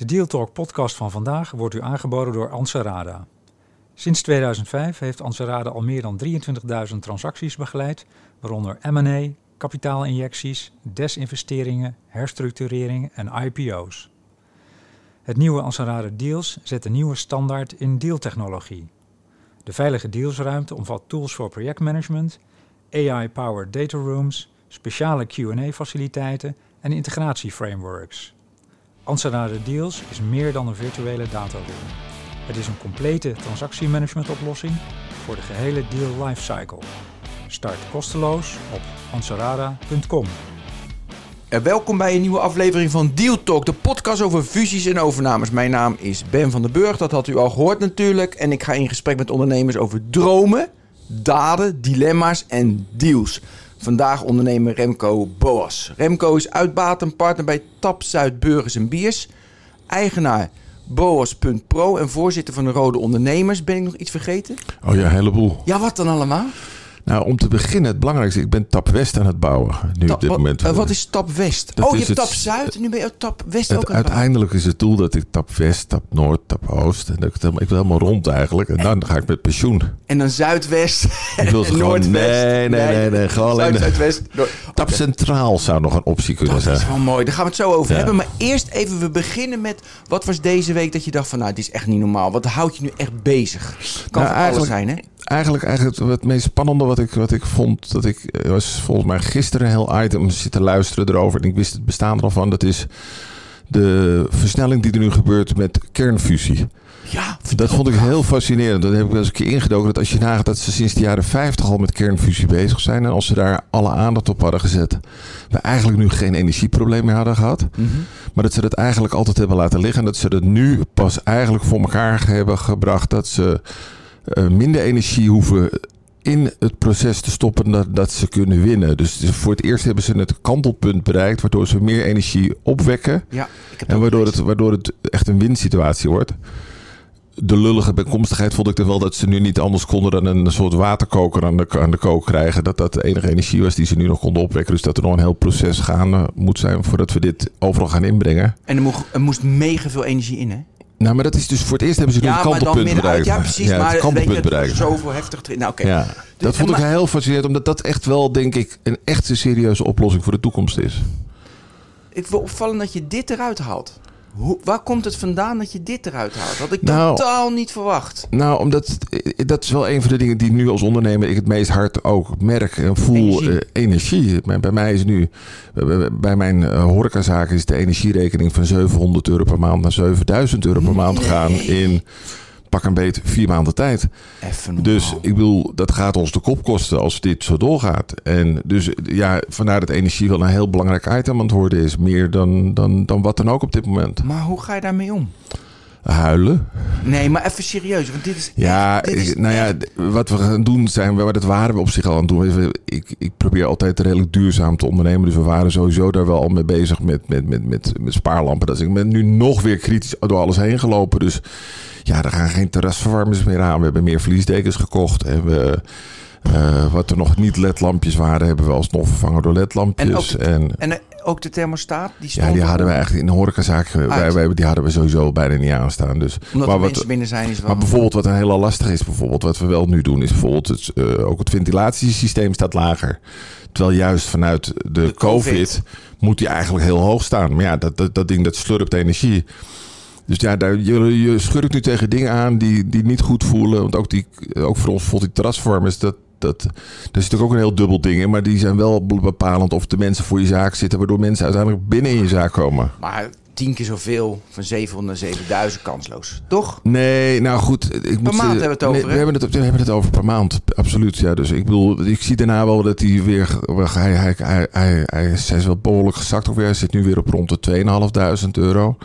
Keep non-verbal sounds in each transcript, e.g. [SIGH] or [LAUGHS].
De Deal Talk podcast van vandaag wordt u aangeboden door Anserada. Sinds 2005 heeft Anserada al meer dan 23.000 transacties begeleid, waaronder M&A, kapitaalinjecties, desinvesteringen, herstructureringen en IPO's. Het nieuwe Anserada Deals zet een nieuwe standaard in dealtechnologie. De veilige dealsruimte omvat tools voor projectmanagement, AI-powered data rooms, speciale Q&A-faciliteiten en integratieframeworks. Anserada Deals is meer dan een virtuele dataroom. Het is een complete transactiemanagementoplossing voor de gehele deal lifecycle. Start kosteloos op anserada.com. En welkom bij een nieuwe aflevering van Deal Talk, de podcast over fusies en overnames. Mijn naam is Ben van den Burg, dat had u al gehoord natuurlijk. En ik ga in gesprek met ondernemers over dromen, daden, dilemma's en deals. Vandaag ondernemer Remco Boas. Remco is uitbaat partner bij Tap Zuid Burgers en Biers. Eigenaar Boas.pro en voorzitter van de Rode Ondernemers. Ben ik nog iets vergeten? Oh ja, een heleboel. Ja, wat dan allemaal? Nou, om te beginnen, het belangrijkste, ik ben Tap West aan het bouwen. Nu Tap- op dit wat, moment. eh, wat is Tap West? Dat oh, je hebt het- Tap Zuid en nu ben je Tap West Het- ook aan het bouwen. uiteindelijk is het doel dat ik Tap West, Tap Noord, Tap Oost. En dat ik, het helemaal, ik wil helemaal rond eigenlijk. En dan ga ik met pensioen. En dan Zuidwest. Ik wil [LAUGHS] ze en gewoon. Noordwest. Nee, nee, nee, nee. Gewoon alleen. Zuid, de- Zuidwest. Noord- Tap Centraal zou nog een optie kunnen Dat zijn. is wel mooi. Daar gaan we het zo over Ja. hebben. Maar eerst even, we beginnen met... Wat was deze week dat je dacht van... Nou, dit is echt niet normaal. Wat houdt je nu echt bezig? Kan Nou, van alles zijn, hè? Eigenlijk, eigenlijk het, het meest spannende wat ik, wat ik vond, dat ik eh, was volgens mij gisteren een heel item zitten luisteren erover. En ik wist het bestaan er al van. Dat is de versnelling die er nu gebeurt met kernfusie. Ja. Dat vond ik heel fascinerend. Dat heb ik wel eens een keer ingedoken. Dat als je nagaat dat ze sinds de jaren 50 al met kernfusie bezig zijn. En als ze daar alle aandacht op hadden gezet. We eigenlijk nu geen energieprobleem meer hadden gehad. Mhm. Maar dat ze dat eigenlijk altijd hebben laten liggen. En dat ze dat nu pas eigenlijk voor elkaar hebben gebracht. Dat ze minder energie hoeven in het proces te stoppen dat, dat ze kunnen winnen. Dus voor het eerst hebben ze het kantelpunt bereikt. Waardoor ze meer energie opwekken. Ja, ik heb En waardoor het, waardoor het echt een winsituatie wordt. De lullige bijkomstigheid vond ik er wel dat ze nu niet anders konden dan een soort waterkoker aan de, aan de kook krijgen. Dat dat de enige energie was die ze nu nog konden opwekken. Dus dat er nog een heel proces gaande moet zijn voordat we dit overal gaan inbrengen. En er moest, er moest mega veel energie in, hè? Nou, maar dat is dus voor het eerst hebben ze nu Ja, het kantelpunt bereikt. Ja, precies. Ja, maar het weet kantelpunt je, bereiken. zoveel heftig. Nou, oké. Ja, dat vond ik maar- heel fascinerend, omdat dat echt wel, denk ik, een echte serieuze oplossing voor de toekomst is. Ik wil opvallen dat je dit eruit haalt. Hoe, waar komt het vandaan dat je dit eruit haalt? Had ik Nou- totaal niet verwacht. Nou, omdat eh, dat is wel een van de dingen die nu als ondernemer ik het meest hard ook merk en voel. Energie. Energie. Bij, bij mij is nu, bij- mijn eh, horecazaak is de energierekening van 700 euro per maand naar 7000 euro per maand gegaan in pak een beet vier maanden tijd. Even. Dus ik bedoel, dat gaat ons de kop kosten als dit zo doorgaat. En dus ja, vandaar dat energie wel een heel belangrijk item aan het worden is. Meer dan, dan, dan wat dan ook op dit moment. Maar hoe ga je daarmee om? Huilen. Nee, maar even serieus. Want dit is Ja, echt- dit is nou ja, wat we gaan doen zijn, maar dat waren we op zich al aan het doen. We- Ik, ik probeer altijd redelijk duurzaam te ondernemen. Dus we waren sowieso daar wel al mee bezig met, met, met, met, met spaarlampen. Dat is, ik ben nu nog weer kritisch door alles heen gelopen. Dus ja, er gaan geen terrasverwarmers meer aan. We hebben meer vliesdekens gekocht. En we, eh, wat er nog niet ledlampjes waren, hebben we alsnog vervangen door ledlampjes. En En, En eh, ook de thermostaat, die stond ja, die hadden we eigenlijk in de horecazaak, wij, wij, die hadden we sowieso bijna niet aanstaan. Dus, Omdat maar wat- mensen binnen zijn is wel... maar bijvoorbeeld wat een hele lastig is, bijvoorbeeld wat we wel nu doen, is bijvoorbeeld het, eh, ook het ventilatiesysteem staat lager. Terwijl juist vanuit de, De COVID. COVID, moet die eigenlijk heel hoog staan. Maar ja, dat, dat, dat ding dat slurpt energie. Dus ja, daar, je, je schurkt nu tegen dingen aan die, die niet goed voelen. Want ook, die, ook voor ons bijvoorbeeld die terrasverwarmers, dat, dat, daar zit natuurlijk ook een heel dubbel ding in. Maar die zijn wel bepalend of de mensen voor je zaak zitten, waardoor mensen uiteindelijk binnen in je zaak komen. Maar tien keer zoveel van 700 naar 7000 kansloos. Toch? Nee, nou goed. Ik moet maand zeggen- hebben we het over, nee, we, hebben het, we hebben het over per maand, absoluut. Ja, dus ik bedoel, ik zie daarna wel dat hij weer. Hij, hij, hij, hij, hij is wel behoorlijk gezakt ook weer. Hij zit nu weer op rond de 2.500 euro.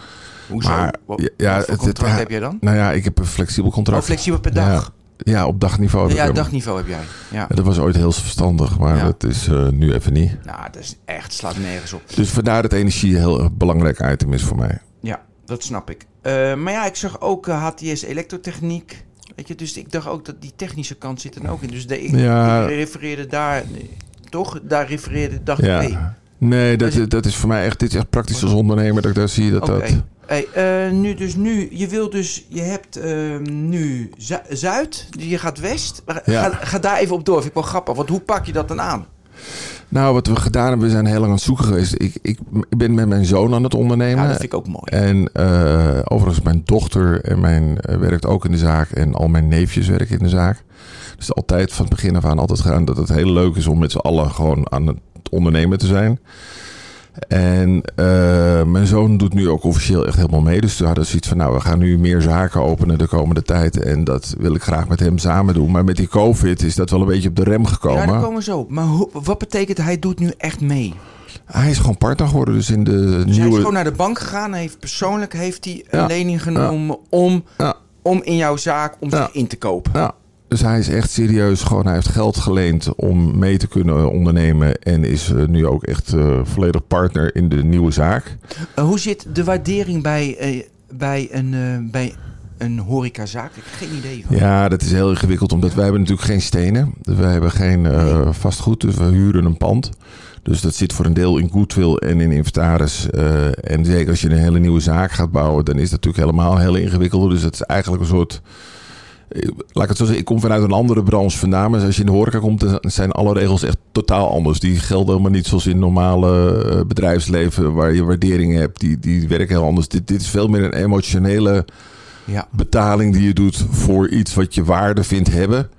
Hoezo? Maar, ja, ja, het- contract heb jij dan? Nou ja, ik heb een flexibel contract. Oh, flexibel per dag. Ja, ja op dagniveau. Ja, Dat- dagniveau heb jij. Ja. Dat was ooit heel verstandig, maar dat is eh, nu even niet. Nou, dat is echt, slaat nergens op. Dus vandaar dat energie een heel belangrijk item is voor mij. Ja, dat snap ik. Eh, maar ja, ik zag ook eh, HTS elektrotechniek. Weet je, dus ik dacht ook dat die technische kant zit er ook in. Dus de, ik, refereerde daar, toch? Daar refereerde, dacht ik, hey, Nee, Dus- dat, dat is voor mij echt, dit is echt praktisch als ondernemer dat ik daar zie dat dat... Hey, eh, nu dus nu, je wil dus, je hebt ehm, nu Zu- Zuid, je gaat West. Ja. Ga, ga daar even op door, vind ik wel grappig. Want hoe pak je dat dan aan? Nou, wat we gedaan hebben, we zijn heel lang aan het zoeken geweest. Ik, ik, ik ben met mijn zoon aan het ondernemen. Ja, dat vind ik ook mooi. En eh, overigens, mijn dochter en mijn, eh, werkt ook in de zaak. En al mijn neefjes werken in de zaak. Dus altijd van het begin af aan altijd gedaan dat het heel leuk is om met z'n allen gewoon aan het ondernemen te zijn. En eh, mijn zoon doet nu ook officieel echt helemaal mee. Dus we hadden zoiets van, nou, we gaan nu meer zaken openen de komende tijd. En dat wil ik graag met hem samen doen. Maar met die COVID is dat wel een beetje op de rem gekomen. Ja, daar komen we zo. op. Maar hoe, wat betekent hij doet nu echt mee? Hij is gewoon partner geworden, dus in de Dus hij is nieuwe... gewoon naar de bank gegaan. Hij heeft persoonlijk heeft hij een Ja. lening genomen om, Ja. om in jouw zaak om zich in te kopen. Ja, dus hij is echt serieus. Gewoon, hij heeft geld geleend om mee te kunnen ondernemen. En is eh, nu ook echt eh, volledig partner in de nieuwe zaak. Eh, hoe zit de waardering bij, bij, een, bij een horecazaak? Ik heb geen idee van. Ja, dat is heel ingewikkeld, omdat wij hebben natuurlijk geen stenen. Dus wij hebben geen eh, vastgoed, dus we huren een pand. Dus dat zit voor een deel in goodwill en in inventaris. En zeker als je een hele nieuwe zaak gaat bouwen, dan is dat natuurlijk helemaal heel ingewikkeld. Dus het is eigenlijk een soort... Laat ik het zo zeggen, ik kom vanuit een andere branche vandaan. Maar als je in de horeca komt, dan zijn alle regels echt totaal anders. Die gelden helemaal niet zoals in normale eh, bedrijfsleven, waar je waarderingen hebt. Die, die werken heel anders. Dit, dit is veel meer een emotionele Ja. betaling die je doet voor iets wat je waarde vindt hebben.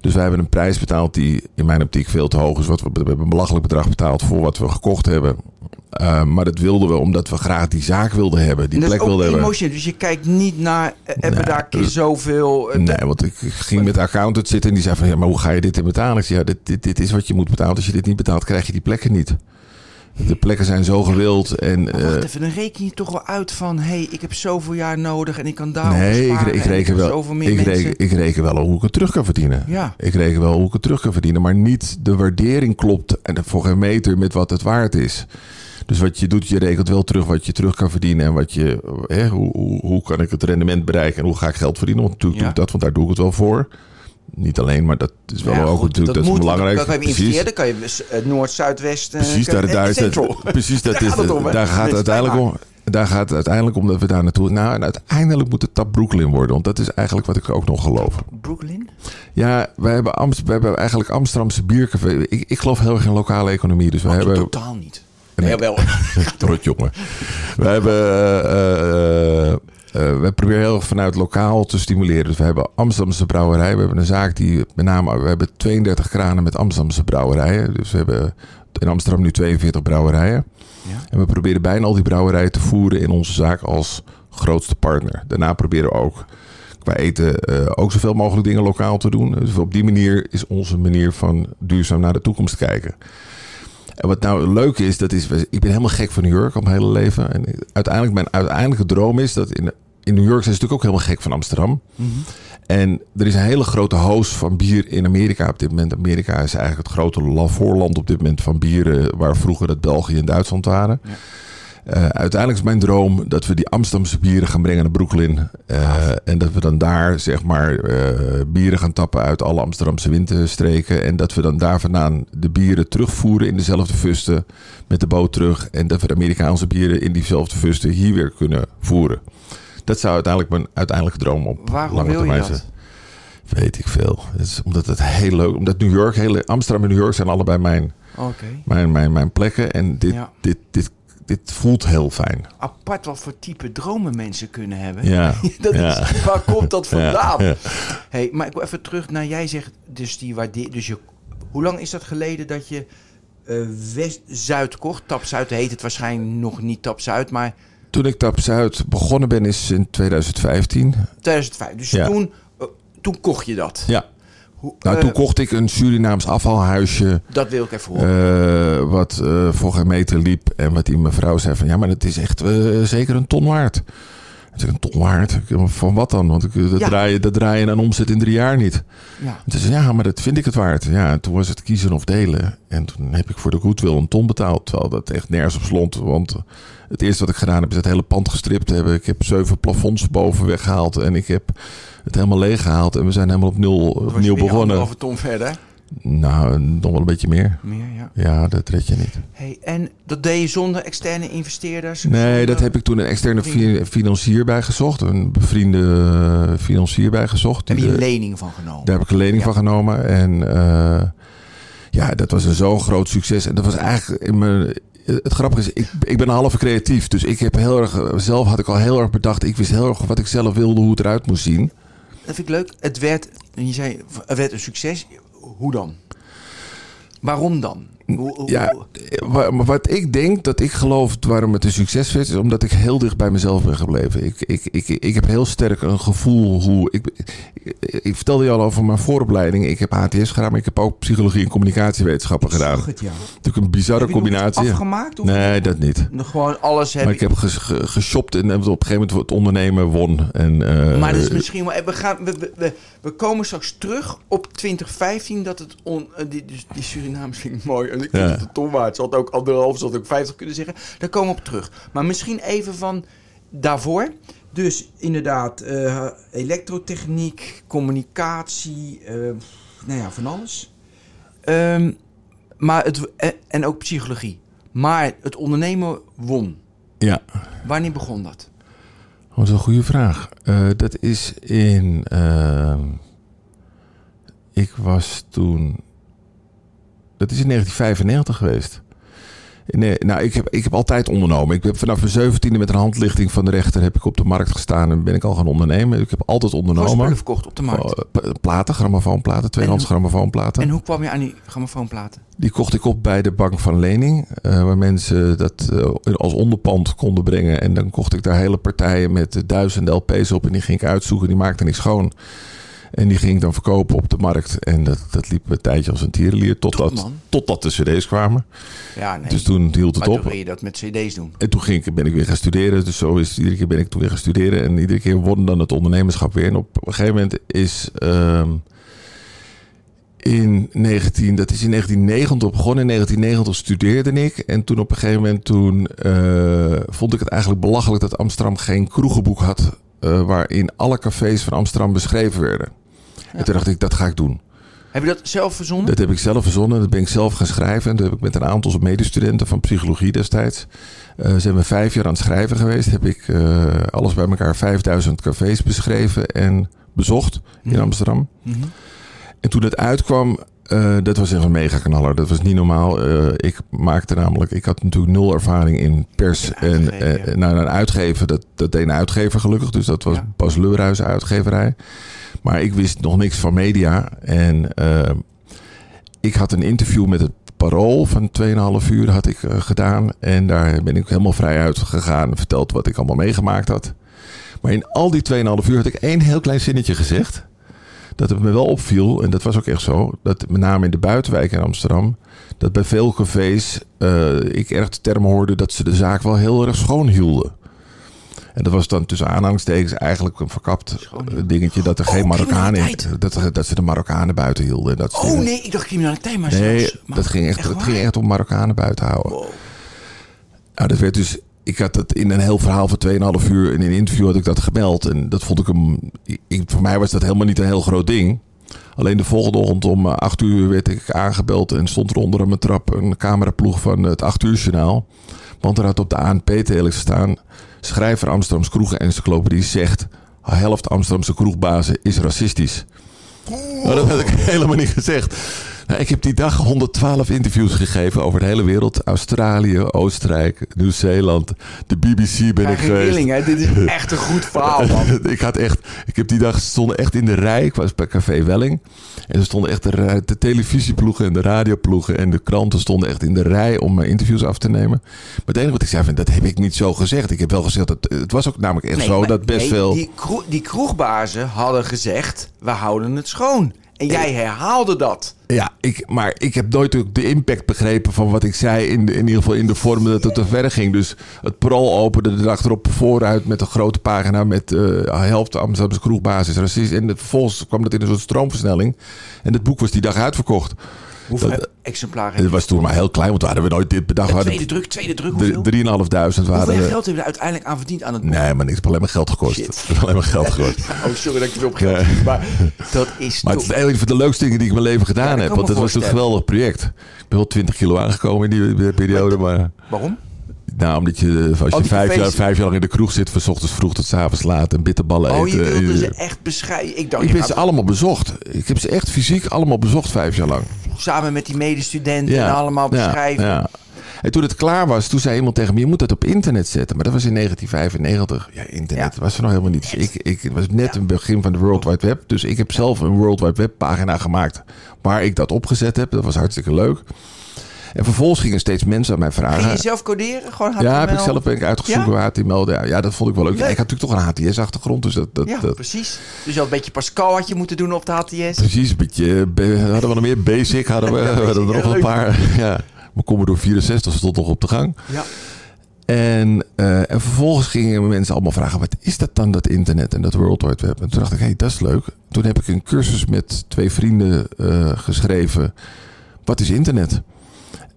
Dus wij hebben een prijs betaald die in mijn optiek veel te hoog is. Wat we, we hebben een belachelijk bedrag betaald voor wat we gekocht hebben. Uh, maar dat wilden we omdat we graag die zaak wilden hebben. Die dat plek is ook wilden hebben. Dus je kijkt niet naar, eh, hebben Nee, daar keer dat- zoveel... eh, Nee, want ik ging met de accountant zitten en die zei van... Ja, maar hoe ga je dit in betalen? Ik zei, ja, dit, dit, dit is wat je moet betalen. Als je dit niet betaalt, krijg je die plekken niet. De plekken zijn zo gewild en... Maar wacht eh, even, dan reken je toch wel uit van... hé, hey, ik heb zoveel jaar nodig en ik kan daar nee, ik, ik, reken wel, Zoveel meer ik, reken, ik reken wel hoe ik het terug kan verdienen. Ja. Ik reken wel hoe ik het terug kan verdienen, maar niet de waardering klopt en voor geen meter met wat het waard is. Dus wat je doet, je rekent wel terug wat je terug kan verdienen en wat je, hè, hoe, hoe, hoe kan ik het rendement bereiken en hoe ga ik geld verdienen. Want natuurlijk Ja. doe ik dat, want daar doe ik het wel voor. Niet alleen, maar dat is wel Ja, ook goed, natuurlijk dat, is moet, belangrijk. Dan kan je Precies. investeren, dan kan je eh, Noord, Zuidwest... eh, Precies, daar, het, precies dat Daar is het om, daar gaat het uiteindelijk om. Daar gaat het uiteindelijk om dat we daar naartoe. Nou, en uiteindelijk moet het tap Brooklyn worden. Want dat is eigenlijk wat ik ook nog geloof. Brooklyn? Ja, wij hebben, Amst, wij hebben eigenlijk Amsterdamse biercafé. Ik, ik geloof heel erg in lokale economie. Dus we hebben. Totaal niet. Nee. Nee, wel. [LAUGHS] Jongen. We hebben. eh, eh, we proberen heel erg vanuit lokaal te stimuleren. Dus we hebben Amsterdamse brouwerij. We hebben een zaak die met name. We hebben 32 kranen met Amsterdamse brouwerijen. Dus we hebben in Amsterdam nu 42 brouwerijen. Ja. En we proberen bijna al die brouwerijen te voeren in onze zaak als grootste partner. Daarna proberen we ook qua eten eh, ook zoveel mogelijk dingen lokaal te doen. Dus op die manier is onze manier van duurzaam naar de toekomst kijken. En wat nou leuk is, dat is, ik ben helemaal gek van New York al mijn hele leven. En uiteindelijk, mijn uiteindelijke droom is dat in, in New York zijn ze natuurlijk ook helemaal gek van Amsterdam. Mhm. En er is een hele grote host van bier in Amerika op dit moment. Amerika is eigenlijk het grote la- voorland op dit moment van bieren, waar vroeger het België en Duitsland waren. Ja. Eh, uiteindelijk is mijn droom dat we die Amsterdamse bieren gaan brengen naar Brooklyn. Eh, en dat we dan daar zeg maar eh, bieren gaan tappen uit alle Amsterdamse windstreken. En dat we dan daar vandaan de bieren terugvoeren in dezelfde fusten met de boot terug. En dat we de Amerikaanse bieren in diezelfde fusten hier weer kunnen voeren. Dat zou uiteindelijk mijn uiteindelijke droom op Waarom lange wil termijn zijn. Weet ik veel. Het is omdat het heel leuk Omdat New York, hele, Amsterdam en New York zijn allebei mijn, Oké. mijn, mijn, mijn plekken. En dit, Ja. dit, dit, dit voelt heel fijn. Apart wat voor type dromen mensen kunnen hebben. Ja. [LAUGHS] Dat ja. is, waar komt dat [LAUGHS] vandaan? Ja. Hey, maar ik wil even terug naar jij zegt dus die waarde, dus je hoe lang is dat geleden dat je eh, West Zuid kocht? Tap Zuid heet het waarschijnlijk nog niet Tap Zuid, maar Toen ik Tap Zuid begonnen ben is in 2015. 2005. Dus Ja. toen, eh, toen kocht je dat. Ja. Hoe, Nou, eh, toen kocht ik een Surinaams afvalhuisje. dat wil ik even horen. eh, wat eh, voor geen meter liep. En wat die mevrouw zei van... Ja, maar het is echt eh, zeker een ton waard. Zei, een ton waard? Van wat dan? Want ik, eh, dat, Ja. draai, je- dat draai je aan omzet in drie jaar niet. ja. En toen zei ja, maar dat vind ik het waard. Ja, en toen was het kiezen of delen. En toen heb ik voor de goodwill een ton betaald. Terwijl dat echt nergens op slond. Want het eerste wat ik gedaan heb, is het hele pand gestript hebben. Ik heb zeven plafonds boven weggehaald. En ik heb het helemaal leeg gehaald. En we zijn helemaal op nul, je opnieuw begonnen. ton verder. Nou, nog wel een beetje meer. Meer, ja. Ja, dat red je niet. Hey, en dat deed je zonder externe investeerders? Nee, dat heb ik toen een externe fi- financier bij gezocht. Een bevriende eh, financier bij gezocht. Heb je een lening van genomen? Daar heb ik een lening Ja. van genomen. En eh, ja, dat was een zo'n groot succes. En dat was eigenlijk in mijn. Het grappige is, ik, ik ben halve creatief. Dus ik heb heel erg. Zelf had ik al heel erg bedacht. Ik wist heel erg wat ik zelf wilde, hoe het eruit moest zien. Dat vind ik leuk. Het werd, je zei, het werd een succes. Hoe dan? Waarom dan? Ja, maar wat ik denk dat ik geloof waarom het een succes werd, is omdat ik heel dicht bij mezelf ben gebleven. Ik, ik, ik, ik heb heel sterk een gevoel hoe. Ik, ik, ik vertelde je al over mijn vooropleiding. Ik heb HTS gedaan, maar ik heb ook psychologie en communicatiewetenschappen gedaan. Het, ja. Natuurlijk een bizarre Heb je combinatie. afgemaakt? Of Nee, dat niet. Gewoon alles heb Maar ik heb ges- ge- geshopt en op een gegeven moment het ondernemen won. En, eh, Maar dat is misschien wel. We, gaan, we, we- we, komen straks terug op 2015. Dat het. On, eh, die, die Surinaams vind ik [LAUGHS] mooi. En ik vind Ja. het een ton waard. Ze had ook anderhalf, ze had ook 50 kunnen zeggen. Daar komen we op terug. Maar misschien even van daarvoor. Dus inderdaad, eh, elektrotechniek, communicatie, eh, nou ja, van alles. Ehm, maar het, eh, en ook psychologie. Maar het ondernemen won. ja, Wanneer begon dat? Oh, dat is een goede vraag. Dat is in. ehm, ik was toen. Dat is in 1995 geweest. Nee, nou, ik heb, ik heb altijd ondernomen. Ik heb vanaf mijn zeventiende met een handlichting van de rechter heb ik op de markt gestaan en ben ik al gaan ondernemen. Ik heb altijd ondernomen. spullen verkocht op de markt. Oh, p- platen, grammofoonplaten, tweedehands grammofoonplaten. En hoe kwam je aan die grammofoonplaten? Die kocht ik op bij de bank van lening. eh, waar mensen dat eh, als onderpand konden brengen. En dan kocht ik daar hele partijen met eh, duizenden LP's op. En die ging ik uitzoeken. Die maakte ik schoon. En die ging ik dan verkopen op de markt. En dat, dat liep een tijdje als een tierenlier. Totdat, totdat de cd's kwamen. Ja, nee. Dus toen hield het maar toen op. wil je dat met cd's doen. En toen ging ik, ben ik weer gaan studeren. Dus zo is iedere keer ben ik toen weer gaan studeren. En iedere keer won dan het ondernemerschap weer. En op een gegeven moment is ehm, in 19, dat is in 1990 begonnen. In 1990 studeerde ik. En toen op een gegeven moment toen, eh, vond ik het eigenlijk belachelijk dat Amsterdam geen kroegenboek had. Eh, waarin alle cafés van Amsterdam beschreven werden. En toen dacht ik, dat ga ik doen. Heb je dat zelf verzonnen? Dat heb ik zelf verzonnen. Dat ben ik zelf gaan schrijven. En dat heb ik met een aantal medestudenten van psychologie destijds. Eh zijn we vijf jaar aan het schrijven geweest. Heb ik eh, alles bij elkaar 5000 cafés beschreven en bezocht in Mhm. Amsterdam. Mhm. En toen het uitkwam, eh, dat was echt een mega knaller. Dat was niet normaal. Eh, ik maakte namelijk, ik had natuurlijk nul ervaring in pers en uitgeven, eh, ja. nou, een uitgever. Dat, dat deed een uitgever gelukkig. Dus dat was Ja. Bas Leurhuis uitgeverij. Maar ik wist nog niks van media. En ik had een interview met het Parool van 2,5 uur had ik gedaan. En daar ben ik helemaal vrij uit gegaan en verteld wat ik allemaal meegemaakt had. Maar in al die 2,5 uur had ik één heel klein zinnetje gezegd. Dat het me wel opviel, en dat was ook echt zo, dat met name in de buitenwijk in Amsterdam, dat bij veel cafés eh, ik erg de term hoorde dat ze de zaak wel heel erg schoon hielden. En dat was dan tussen aanhalingstekens eigenlijk een verkapt eh, dingetje dat er Oh, geen Marokkanen in, dat, dat ze de Marokkanen buiten hielden. En dat Oh nee, ik dacht criminaliteit, maar Nee, zelfs- maar- dat ging echt, echt het ging echt om Marokkanen buiten houden. Wow. Nou, dat werd dus. Ik had dat in een heel verhaal van 2,5 uur. In een interview had ik dat gemeld. En dat vond ik hem. Voor mij was dat helemaal niet een heel groot ding. Alleen de volgende ochtend om 8 uur werd ik aangebeld. En stond er onder mijn trap een cameraploeg van het 8 uur journaal. Want er had op de ANP-telex staan. Schrijver Amsterdams Kroegen Encyclopedie zegt. Helft Amsterdamse kroegbazen is racistisch. Nou, dat had ik [LAUGHS] helemaal niet gezegd. Nou, ik heb die dag 112 interviews gegeven over de hele wereld. Australië, Oostenrijk, Nieuw-Zeeland, de BBC ben ik geweest. hè? Dit is [LAUGHS] echt een goed verhaal, man. [LAUGHS] ik had echt, ik heb die dag stonden echt in de rij. Ik was bij Café Welling. En er stonden echt de, televisieploegen en de radioploegen en de kranten stonden echt in de rij om mijn interviews af te nemen. Maar het enige wat ik zei, van, dat heb ik niet zo gezegd. Ik heb wel gezegd, dat, het was ook namelijk echt Nee, zo dat best nee, veel... Die, die kroegbazen hadden gezegd, we houden het schoon. En jij herhaalde dat. Ja, ik, maar ik heb nooit de impact begrepen van wat ik zei. In, de- in ieder geval in de vorm dat het te ver ging. Dus het parool opende de dag erop vooruit met een grote pagina met eh helft Amsterdamse kroegbasis racist. En vervolgens kwam dat in een soort stroomversnelling. En het boek was die dag uitverkocht. Hoeveel Dat- exemplaren Het was toen maar heel klein, want we hadden we nooit dit bedacht. De We tweede hadden druk, tweede druk, hoeveel? 3.500 waren Hoeveel geld hebben we uiteindelijk aan verdiend aan het boek? Nee, maar niks. Het alleen maar geld gekost. Shit. Het alleen maar geld gekost. [LAUGHS] Oh, sorry dat ik op geld Nee. Maar dat is Maar het is een van de leukste dingen die ik in mijn leven gedaan heb. Want het was een geweldig project. Ik ben wel 20 kilo aangekomen in die periode. Maar Waarom? nou, omdat je, als Al je vijf jaar, vijf jaar lang in de kroeg zit, van ochtends vroeg tot 's avonds laat en bitterballen Oh, eten. je wilde eh, ze echt beschrijven. Ik dacht, ik ben ze allemaal bezocht. Ik heb ze echt fysiek allemaal bezocht vijf jaar lang. Samen met die medestudenten en allemaal beschrijven. Ja, ja. En toen het klaar was, toen zei iemand tegen me: Je moet dat op internet zetten. Maar dat was in 1995. Ja, internet Ja. was er nog helemaal niet. Ik, ik, het was net een begin van de World Wide Web. Dus ik heb zelf een World Wide Web pagina gemaakt. Waar ik dat opgezet heb. Dat was hartstikke leuk. En vervolgens gingen steeds mensen aan mij vragen. Ging je zelf coderen? Gewoon HTML? Ja, heb ik zelf ben ik uitgezocht Ja? door HTML. Ja, ja, dat vond ik wel leuk. Ik had natuurlijk toch een HTS-achtergrond. Dus dat, dat, Ja, dat, precies. Dus je had een beetje Pascal had je moeten doen op de HTS. Precies, een beetje. be- hadden we nog meer basic? Hadden we, hadden er nog een paar. Ja, mijn Commodore 64 stond nog op de gang. Ja. En, eh, en vervolgens gingen mensen allemaal vragen: wat is dat dan, dat internet en dat World Wide Web? En toen dacht ik: hé, hey, dat is leuk. Toen heb ik een cursus met twee vrienden eh, geschreven: wat is internet?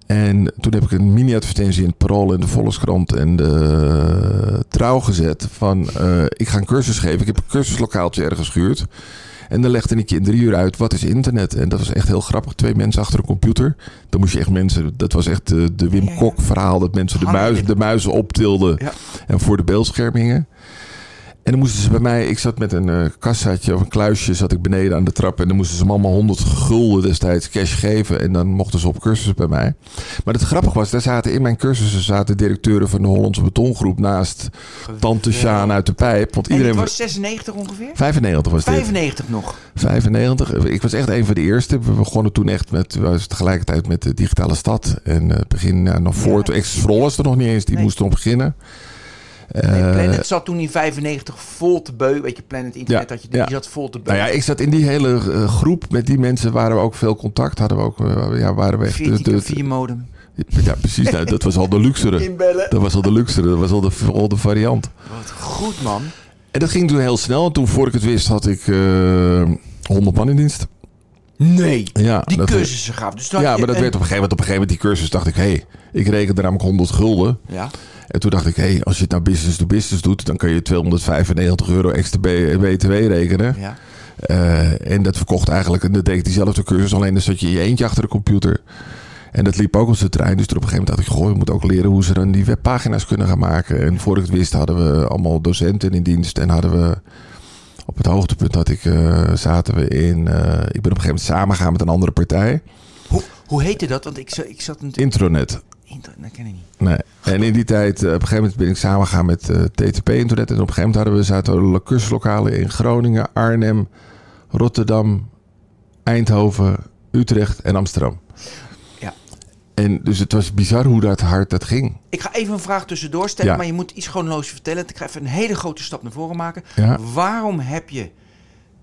En toen heb ik een mini-advertentie in het Parool en de Volkskrant en de Trouw gezet van eh, ik ga een cursus geven. Ik heb een cursuslokaaltje ergens gehuurd. En dan legde ik je in drie uur uit wat is internet. En dat was echt heel grappig. Twee mensen achter een computer. Dan moest je echt mensen. Dat was echt de, de Wim. Kok verhaal. Dat mensen de, muis, de muizen optilden. Ja. En voor de beeldschermingen. En dan moesten ze bij mij. Ik zat met een eh kassaatje of een kluisje. Zat ik beneden aan de trap. En dan moesten ze me allemaal 100 gulden destijds cash geven. En dan mochten ze op cursus bij mij. Maar het grappige was. Daar zaten in mijn cursussen. zaten directeuren van de Hollandse Betongroep. Naast Tante Sjaan uit de pijp. Want En iedereen. het was 96 ongeveer? 95 was dit. 95 nog. 95. Ik was echt een van de eerste. We begonnen toen echt met, we was tegelijkertijd met de digitale stad. En eh, begin nog voor, Ja, was er nog niet eens. Die Nee. moesten nog beginnen. Nee, Eh, Planet zat toen in 95 vol te beu. Weet je, Planet Internet Ja, had je, ja. die zat vol te beu. nou ja, ik zat in die hele eh, groep. Met die mensen waren we ook veel contact. Hadden we ook, eh, ja, waren we echt... 14 de- keer 4 modem. ja, precies. Nou, dat was al de luxere. [LAUGHS] Inbellen. Dat was al de luxere. Dat was al de, al de variant. Wat goed, man. En dat ging toen heel snel. En toen, voor ik het wist, had ik eh 100 man in dienst. Nee. Ja, Die cursussen gaven. Dus Ja, maar dat werd op een gegeven moment, op een gegeven moment die cursus, dacht ik, hé, hey, ik rekende namelijk 100 gulden. Ja. En toen dacht ik, hé, hey, als je het nou business to business doet, dan kun je 295 euro extra BTW rekenen. ja. Eh, en dat verkocht eigenlijk, en dat deed ik diezelfde cursus, alleen dan zat je in je eentje achter de computer. En dat liep ook op zijn trein. Dus toen op een gegeven moment dacht ik, goh, je moet ook leren hoe ze dan die webpagina's kunnen gaan maken. En voor ik het wist hadden we allemaal docenten in dienst en hadden we... Op het hoogtepunt had ik, eh, zaten we in... eh, ik ben op een gegeven moment samengegaan met een andere partij. Hoe, hoe heette dat? Want ik, ik zat natuurlijk... Intronet. Dat ken ik niet. Nee. En in die tijd, eh, op een gegeven moment ben ik samengegaan met TTP-internet. En op een gegeven moment hadden we, zaten we cursuslokalen in Groningen, Arnhem, Rotterdam, Eindhoven, Utrecht en Amsterdam. En dus het was bizar hoe dat hard dat ging. Ik ga even een vraag tussendoor stellen, Ja. maar je moet iets chronologisch vertellen. Ik ga even een hele grote stap naar voren maken. Ja. Waarom heb je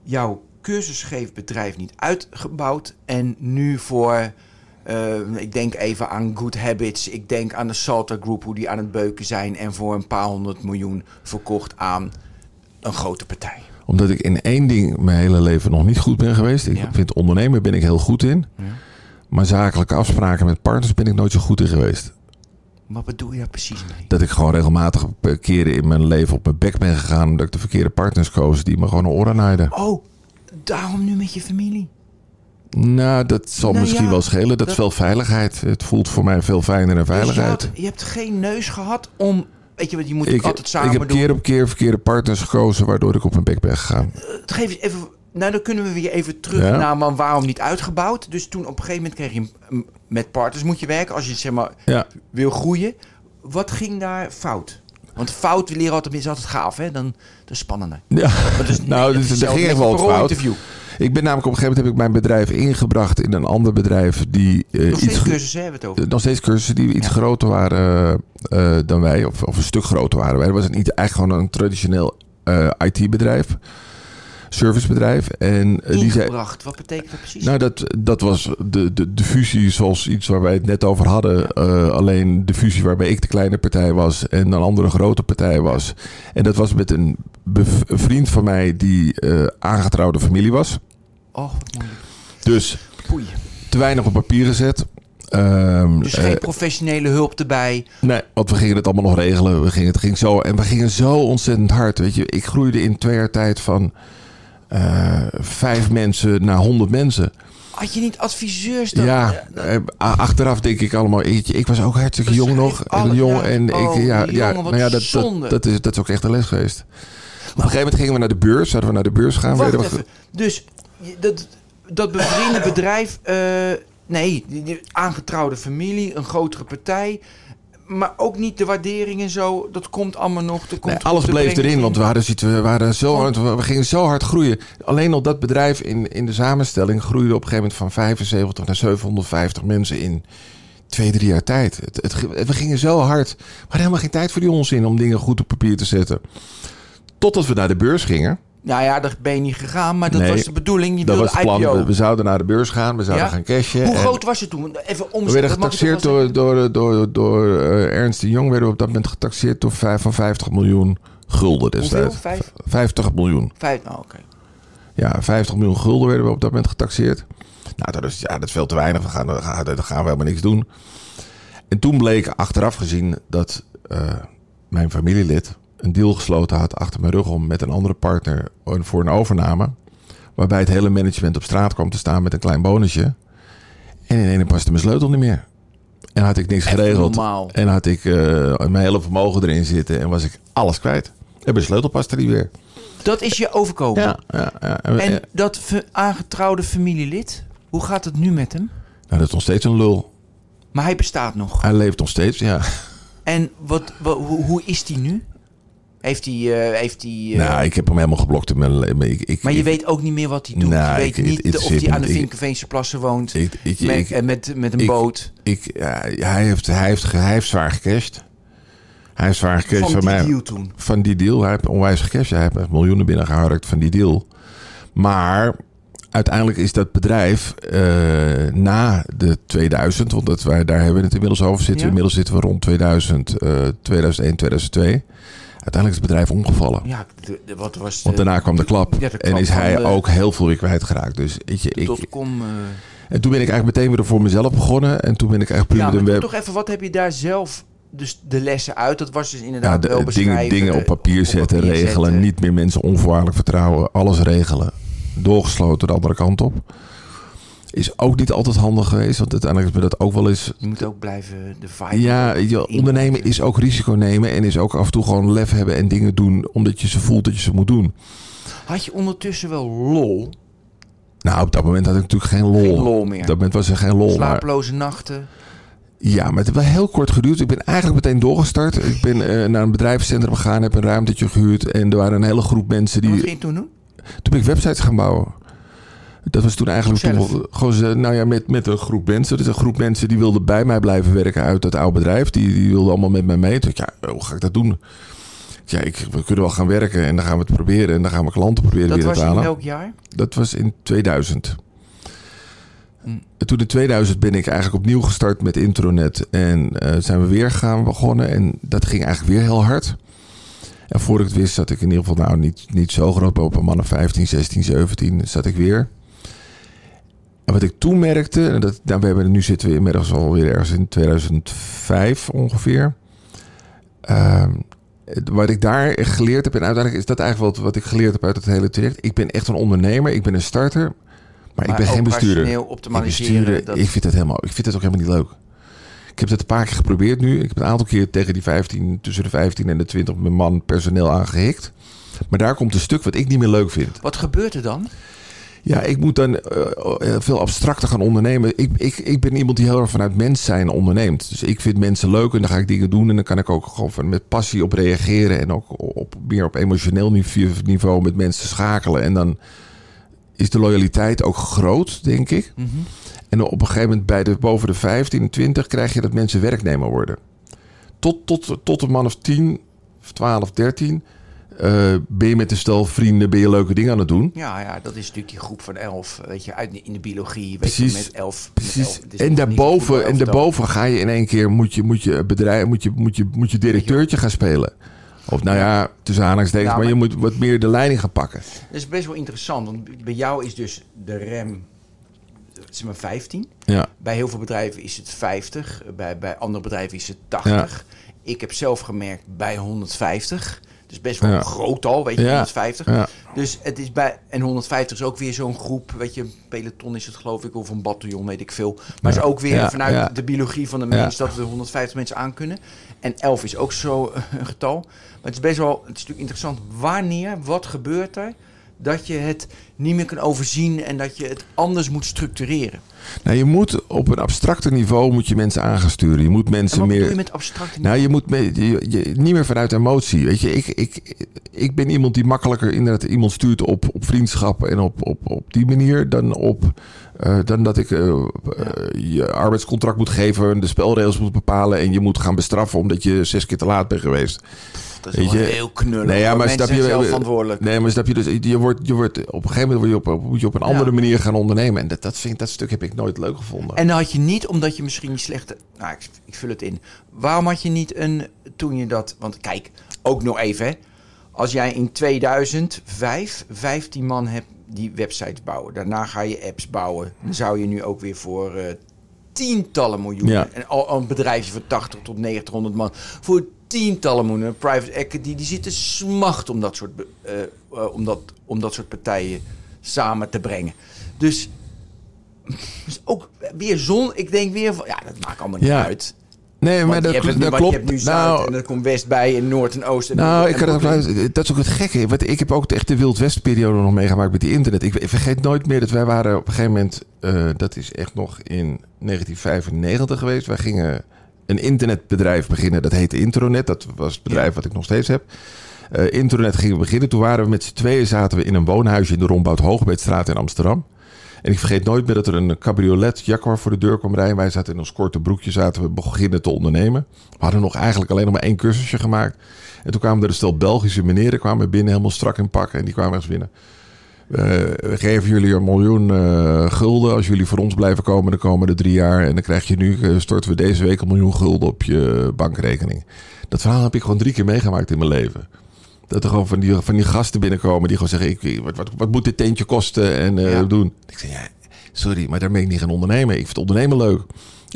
jouw cursusgeefbedrijf niet uitgebouwd en nu voor, eh, ik denk even aan Good Habits, ik denk aan de Salter Group, hoe die aan het beuken zijn en voor een paar honderd miljoen verkocht aan een grote partij? Omdat ik in één ding mijn hele leven nog niet goed ben geweest. Ik Ja. vind ondernemen ben ik heel goed in. Maar zakelijke afspraken met partners ben ik nooit zo goed in geweest. Wat bedoel je daar precies mee? Dat ik gewoon regelmatig keren in mijn leven op mijn bek ben gegaan. Omdat ik de verkeerde partners koos die me gewoon een oren naaiden. Oh, daarom nu met je familie? Nou, dat zal Nou misschien ja, wel schelen. Dat, dat- is veel veiligheid. Het voelt voor mij veel fijner en Dus je, veiligheid. had- je hebt geen neus gehad om, weet je wat, je moet ik, altijd samen ik heb doen. keer op keer verkeerde partners gekozen, waardoor ik op mijn bek ben gegaan. Geef eens even, nou dan kunnen we weer even terug Ja. naar maar waarom niet uitgebouwd. Dus toen op een gegeven moment kreeg je met partners moet je werken als je zeg maar Ja, wil groeien. Wat ging daar fout? Want fout leren altijd is altijd gaaf, hè? Dan dat is spannender. ja. [LAUGHS] Nou, dus er ging echt wel fout. parool-interview. Ik ben namelijk op een gegeven moment heb ik mijn bedrijf ingebracht in een ander bedrijf die eh, Nog iets steeds cursussen hebben we het over. eh, nog steeds cursussen die iets Ja. groter waren eh, dan wij, of, of een stuk groter waren wij. Dat was het niet eigenlijk gewoon een traditioneel IT-bedrijf, servicebedrijf. En eh, die zei, wat betekent dat precies? Nou, dat, dat was de, de, de fusie zoals iets waar wij het net over hadden. Eh, alleen de fusie waarbij ik de kleine partij was en een andere grote partij was. En dat was met een, vriend van mij die eh, aangetrouwde familie was. oh, wat moeilijk. Dus Poei. te weinig op papier gezet. Ehm, Dus geen professionele hulp erbij. Nee, want we gingen het allemaal nog regelen. We gingen, het ging zo, en we gingen zo ontzettend hard. Weet je, ik groeide in twee jaar tijd van vijf mensen naar honderd mensen. Had je niet adviseurs dan? ja, eh, achteraf denk ik allemaal. Ik, ik was ook hartstikke jong nog. en jong, ja. en Oh, ik, ja, die ja, wat nou ja, dat, dat, dat, is, dat is ook echt een les geweest. Op een gegeven moment gingen we naar de beurs. Zouden we naar de beurs gaan? Wacht we. Dus dat, dat bevriende bedrijf... eh, nee, die, die aangetrouwde familie, een grotere partij... Maar ook niet de waardering en zo. Dat komt allemaal nog. Er komt Nee, alles bleef erin, in. want we, ziet- we, waren zo hard, we gingen zo hard groeien. Alleen al dat bedrijf in, in de samenstelling groeide op een gegeven moment van 75 naar 750 mensen in twee, drie jaar tijd. Het, het, we gingen zo hard. We hadden helemaal geen tijd voor die onzin om dingen goed op papier te zetten. Totdat we naar de beurs gingen. Nou ja, daar ben je niet gegaan. Maar dat Nee, was de bedoeling. Je Dat wilde was het plan. We, we zouden naar de beurs gaan, we zouden Ja? gaan cashen. Hoe en groot was het toen? Even om We werden getaxeerd door, door, door, door eh, Ernst de Jong. Werden we op dat moment getaxeerd door vijf, van 50 miljoen gulden destijds. Vijf? 50 miljoen. Vijf? Nou, oké. Ja, 50 miljoen gulden werden we op dat moment getaxeerd. Nou, dat is, ja, dat is veel te weinig. We gaan, dan gaan, we helemaal niks doen. En toen bleek achteraf gezien dat eh, mijn familielid een deal gesloten had achter mijn rug om met een andere partner voor een overname. Waarbij het hele management op straat kwam te staan met een klein bonusje. En in ene paste mijn sleutel niet meer. En had ik niks geregeld. normaal. En had ik eh, mijn hele vermogen erin zitten. En was ik alles kwijt. En mijn sleutel paste niet weer. Dat is je overkomen. Ja, ja, ja. En, dat aangetrouwde familielid, hoe gaat het nu met hem? nou, dat is nog steeds een lul. Maar hij bestaat nog. Hij leeft nog steeds, ja. En wat, wat, hoe, hoe is die nu? Heeft hij... eh, heeft hij eh, nou, ik heb hem helemaal geblokt in mijn. Ik, ik, maar je ik- weet ook niet meer wat hij doet. Nou, je weet niet of hij aan de Vinkenveense plassen woont. met, ik, eh, met, met een boot. ik- ja, hij, heeft, hij, heeft, hij heeft zwaar gecashed. Hij heeft zwaar gecashed Van van, die mij. deal toen. Van die deal. Hij heeft onwijs gecashed. Hij heeft echt miljoenen binnengeharkt van die deal. Maar uiteindelijk is dat bedrijf na de 2000, want dat wij, daar hebben we het inmiddels over zitten. Ja. Inmiddels zitten we rond 2000, eh 2001, 2002. Uiteindelijk is het bedrijf omgevallen. Ja, de, de- wat was de, Want daarna kwam de klap. Ja, de en klap is hij ook heel veel weer kwijtgeraakt. Dus weet je, ik, dotcom, eh. en toen ben ik eigenlijk meteen weer voor mezelf begonnen. En toen ben ik eigenlijk Ja, prima maar de doe web. toch even, wat heb je daar zelf... Dus de lessen uit, dat was dus Ja, inderdaad de, wel dingen, beschrijven. dingen op papier op zetten, papier regelen. zetten. Niet meer mensen onvoorwaardelijk vertrouwen. Alles regelen. Doorgesloten de andere kant op. Is ook niet altijd handig geweest. Want uiteindelijk is me dat ook wel eens Je moet ook blijven de vibe. Ja, je, ondernemen is ook risico nemen en is ook af en toe gewoon lef hebben en dingen doen omdat je ze voelt dat je ze moet doen. Had je ondertussen wel lol? Nou, op dat moment had ik natuurlijk geen lol. Geen lol meer. Op dat moment was er geen lol. Maar, Slapeloze nachten. ja, maar het heeft wel heel kort geduurd. Ik ben eigenlijk meteen doorgestart. Ik ben eh, naar een bedrijfscentrum gegaan, heb een ruimtetje gehuurd en er waren een hele groep mensen En Wat die. ging je toen doen? Toen ben ik websites gaan bouwen. Dat was toen eigenlijk toen, gewoon nou ja, met, met een groep mensen. Dus een groep mensen die wilden bij mij blijven werken uit dat oude bedrijf. Die, die wilden allemaal met mij mee. Toen dacht ja, hoe ga ik dat doen? Ja, ik, we kunnen wel gaan werken en dan gaan we het proberen. En dan gaan we klanten proberen Dat weer was te in halen. welk jaar? Dat was in 2000. Hm. En Toen in 2000 ben ik eigenlijk opnieuw gestart met intronet. En eh, zijn we weer gaan begonnen. En dat ging eigenlijk weer heel hard. En voor ik het wist zat ik in ieder geval nou niet, niet zo groot. Maar op een man of 15, 16, 17 zat ik weer. En wat ik toen merkte. En dat, nou, we hebben, nu zitten we inmiddels alweer ergens in 2005 ongeveer. Ehm, wat ik daar geleerd heb, en uiteindelijk is dat eigenlijk wat, wat ik geleerd heb uit het hele traject. Ik ben echt een ondernemer, ik ben een starter, maar, ik ben geen bestuurder. Ik, besturen, dat- ik vind het helemaal, ik vind het ook helemaal niet leuk. Ik heb het een paar keer geprobeerd nu. Ik heb een aantal keer tegen die 15, tussen de 15 en de 20 mijn man personeel aangehikt. Maar daar komt een stuk wat ik niet meer leuk vind. Wat gebeurt er dan? Ja, ik moet dan eh, eh, veel abstracter gaan ondernemen. Ik, ik, ik ben iemand die heel erg vanuit mens zijn onderneemt. Dus ik vind mensen leuk en dan ga ik dingen doen. En dan kan ik ook gewoon van- met passie op reageren. En ook op, meer op emotioneel niveau, niveau met mensen schakelen. En dan is de loyaliteit ook groot, denk ik. Mhm. En op een gegeven moment bij de, boven de 15, 20 krijg je dat mensen werknemer worden. Tot, tot, tot een man of 10, 12, 13 eh, ben je met een stel vrienden ben je leuke dingen aan het doen. Ja, ja, dat is natuurlijk die groep van elf. Weet je, uit in de biologie. Weet Precies. Je, met elf. Precies. Met elf. Is En daarboven, en daarboven ga je in één keer moet je, moet je bedrijf, moet je, moet je, moet je directeurtje gaan spelen. Of nou ja, tussen aanhalingstekens, Ja, maar, je maar- moet wat meer de leiding gaan pakken. Dat is best wel interessant. Want bij jou is dus de rem is maar 15. Ja. Bij heel veel bedrijven is het 50. Bij, bij andere bedrijven is het 80. Ik heb zelf gemerkt bij 150. Dus best wel Ja. een groot al, weet je, Ja. 150. Ja. Dus het is bij. En 150 is ook weer zo'n groep. Weet je, een peloton is het geloof ik, of een bataljon, weet ik veel. Maar is ook weer vanuit de biologie van de mens dat we 150 mensen aan kunnen. En 11 is ook zo eh, een getal. Maar het is best wel. Het is natuurlijk interessant. Wanneer, wat gebeurt er? Dat je het niet meer kan overzien en dat je het anders moet structureren. Nou, je moet op een abstracter niveau moet je mensen aan gaan sturen. Je moet En mensen wat meer. je met abstract? Nou, je moet me- je, je- niet meer vanuit emotie. Weet je, ik, ik, ik ben iemand die makkelijker inderdaad iemand stuurt op, op vriendschap en op, op, op die manier dan op. eh, dan dat ik eh, eh, je arbeidscontract moet geven, de spelregels moet bepalen en je moet gaan bestraffen omdat je zes keer te laat bent geweest. Dat is weet wel je- heel knullig. Nee, ja, maar snap je- zelf verantwoordelijk. Nee, maar snap je, dus je wordt, je wordt op een gegeven moment word je op, moet je op een Ja. andere manier gaan ondernemen. En dat, dat, vind, dat stuk heb ik nooit leuk gevonden. En dan had je niet, omdat je misschien niet slechte... Nou, ik, ik vul het in. Waarom had je niet een... Toen je dat... Want kijk, ook nog even. hè. Als jij in 2005 15 man hebt die websites bouwen. Daarna ga je apps bouwen. Dan zou je nu ook weer voor eh, tientallen miljoenen... Ja. En al een bedrijfje van 80 tot 900 man... Voor tientallen miljoenen. Private equity, die zitten smacht om dat soort, eh, eh, om dat, om dat soort partijen samen te brengen. Dus [LAUGHS] dus ook weer zon. Ik denk weer van, ja, dat maakt allemaal niet Ja. uit. nee, maar dat, nu- dat klopt. Je hebt nu Zuid nou, en er komt West bij en Noord en Oost. En Nou, en- ik kan dat, dat is ook het gekke. Want ik heb ook echt de Wild West periode nog meegemaakt met die internet. Ik, ik vergeet nooit meer dat wij waren op een gegeven moment... eh, dat is echt nog in 1995 geweest. Wij gingen een internetbedrijf beginnen. Dat heette Intronet. Dat was het bedrijf Ja. wat ik nog steeds heb. Eh Intronet gingen we beginnen. Toen waren we met z'n tweeën zaten we in een woonhuisje in de Rombout Hoogbeetstraat in Amsterdam. En ik vergeet nooit meer dat er een cabriolet Jaguar voor de deur kwam rijden. Wij zaten in ons korte broekje, zaten we beginnen te ondernemen. We hadden nog eigenlijk alleen nog maar één cursusje gemaakt. En toen kwamen er een stel Belgische meneren kwamen binnen, helemaal strak in pak. En die kwamen eens binnen. Eh, we geven jullie een miljoen eh, gulden als jullie voor ons blijven komen de komende drie jaar. En dan krijg je nu, eh, storten we deze week een miljoen gulden op je bankrekening. Dat verhaal heb ik gewoon drie keer meegemaakt in mijn leven. Dat er gewoon van die, van die gasten binnenkomen die gewoon zeggen: ik, wat, wat, wat moet dit tentje kosten en Ja. doen? Ik zeg: ja, sorry, maar daar ben ik niet gaan ondernemen. Ik vind ondernemen leuk.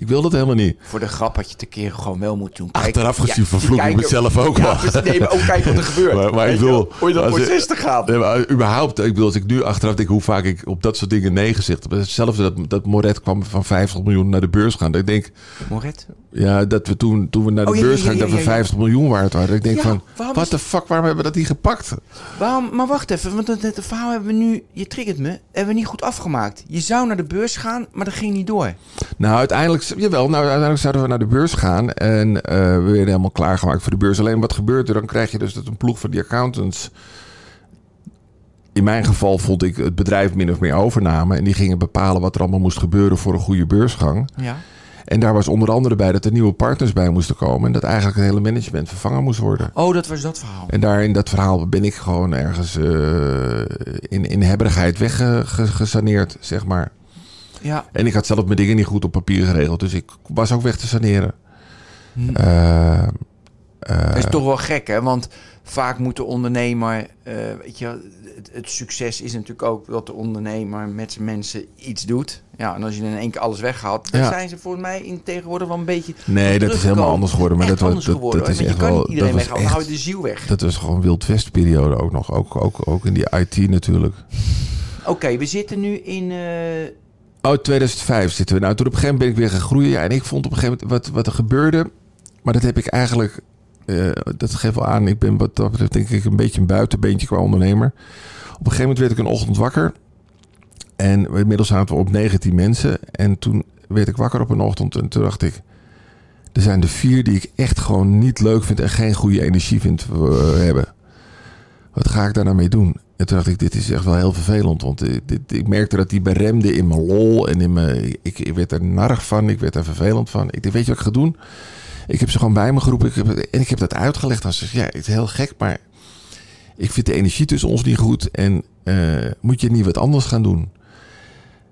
Ik wil dat helemaal niet. Voor de grap had je het een keer gewoon wel moeten doen. Kijk, Achteraf ja, gezien vervloek ik mezelf ook ja, wel. Nee, maar ook kijken wat er gebeurt. Maar- ik wil- Hoe je dat proces te gaan. Nee, maar überhaupt, ik bedoel, als ik nu achteraf denk hoe vaak ik op dat soort dingen nee gezegd heb. Hetzelfde dat, dat Moret kwam van 50 miljoen naar de beurs gaan. Ik denk, Moret? ja, dat we toen, toen we naar de Oh, ja, beurs ja, gaan, ja, dat we ja, ja. 50 miljoen waard waren. Ik denk Ja, van, is- the fuck, waarom hebben we dat niet gepakt? Waarom? Maar wacht even, want het, het verhaal hebben we nu... Je triggert me. Hebben we niet goed afgemaakt. Je zou naar de beurs gaan, maar dat ging niet door. Nou, uiteindelijk, jawel, nou, uiteindelijk zouden we naar de beurs gaan. En eh, we werden helemaal klaargemaakt voor de beurs. Alleen wat gebeurt er? Dan krijg je dus dat een ploeg van die accountants. In mijn geval vond ik het bedrijf min of meer overnamen. En die gingen bepalen wat er allemaal moest gebeuren voor een goede beursgang. Ja. En daar was onder andere bij dat er nieuwe partners bij moesten komen. En dat eigenlijk het hele management vervangen moest worden. Oh, dat was dat verhaal. En daar in dat verhaal ben ik gewoon ergens eh, in, in hebberigheid weggesaneerd, zeg maar. Ja. En ik had zelf mijn dingen niet goed op papier geregeld. Dus ik was ook weg te saneren. Hm. Dat is toch wel gek, hè? Want vaak moet de ondernemer... eh, weet je, wel, het, het succes is natuurlijk ook dat de ondernemer met zijn mensen iets doet. Ja, en als je in één keer alles weghaalt... dan Ja. zijn ze volgens mij in tegenwoordig wel een beetje... nee, dat is helemaal anders geworden. Maar dat, anders dat, geworden. dat is echt je kan wel. niet iedereen weghalen, dan hou je de ziel weg. dat was gewoon Wild West periode ook nog. Ook, ook, ook in die IT natuurlijk. Oké, we zitten nu in... Oh, 2005 zitten we. Nou, toen op een gegeven moment ben ik weer gaan groeien. En ik vond op een gegeven moment wat, wat er gebeurde. Maar dat heb ik eigenlijk. eh, dat geeft wel aan. Ik ben wat dat betreft denk ik een beetje een buitenbeentje qua ondernemer. Op een gegeven moment werd ik een ochtend wakker. En inmiddels zaten we op 19 mensen. En toen werd ik wakker op een ochtend. En toen dacht ik. Er zijn de vier die ik echt gewoon niet leuk vind. En geen goede energie vind eh, hebben. Wat ga ik daar nou mee doen? En toen dacht ik, dit is echt wel heel vervelend. Want dit, ik merkte dat die beremde in mijn lol. En in mijn, ik, werd er narig van. Ik werd er vervelend van. Ik dacht, weet je wat ik ga doen? Ik heb ze gewoon bij me geroepen. Ik heb, en ik heb dat uitgelegd. Dan zeg ja, het is heel gek. Maar ik vind de energie tussen ons niet goed. En eh, moet je niet wat anders gaan doen?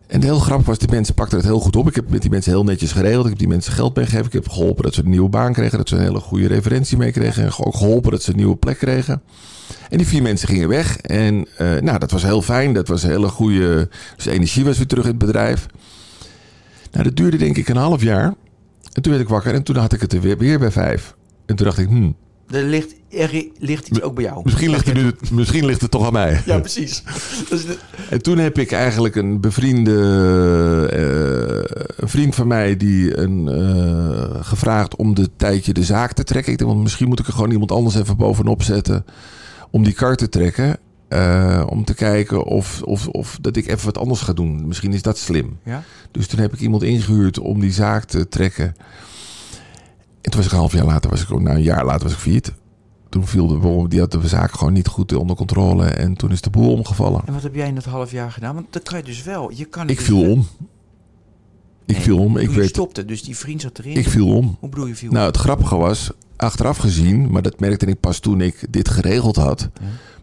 En heel grappig was, die mensen pakten het heel goed op. Ik heb met die mensen heel netjes geregeld. Ik heb die mensen geld meegegeven. Ik heb geholpen dat ze een nieuwe baan kregen. Dat ze een hele goede referentie mee kregen. En ook geholpen dat ze een nieuwe plek kregen. En die vier mensen gingen weg. En eh, nou, dat was heel fijn. Dat was een hele goede... Dus de energie was weer terug in het bedrijf. Nou, dat duurde denk ik een half jaar. En toen werd ik wakker en toen had ik het er weer, weer bij vijf. En toen dacht ik, hmm, Er ligt, er ligt iets ook bij jou. misschien, ligt het nu, [LAUGHS] misschien ligt het toch aan mij. Ja, precies. De- En toen heb ik eigenlijk een bevriende eh, een vriend van mij die een, eh, gevraagd om de tijdje de zaak te trekken. Ik dacht, want misschien moet ik er gewoon iemand anders even bovenop zetten om die kar te trekken. Eh, om te kijken of, of, of dat ik even wat anders ga doen. Misschien is dat slim. ja? Dus toen heb ik iemand ingehuurd om die zaak te trekken. En toen was ik een half jaar later, was ik, nou een jaar later was ik failliet. Toen viel de bom, die had de zaak gewoon niet goed onder controle. En toen is de boel omgevallen. En wat heb jij in dat half jaar gedaan? Want dat kan je dus wel. Je kan Ik dus viel wel. om. Ik Nee, viel om. Ik weet, stopte, dus die vriend zat erin. ik viel om. Hoe bedoel je viel? Nou, het grappige was, achteraf gezien, maar dat merkte ik pas toen ik dit geregeld had,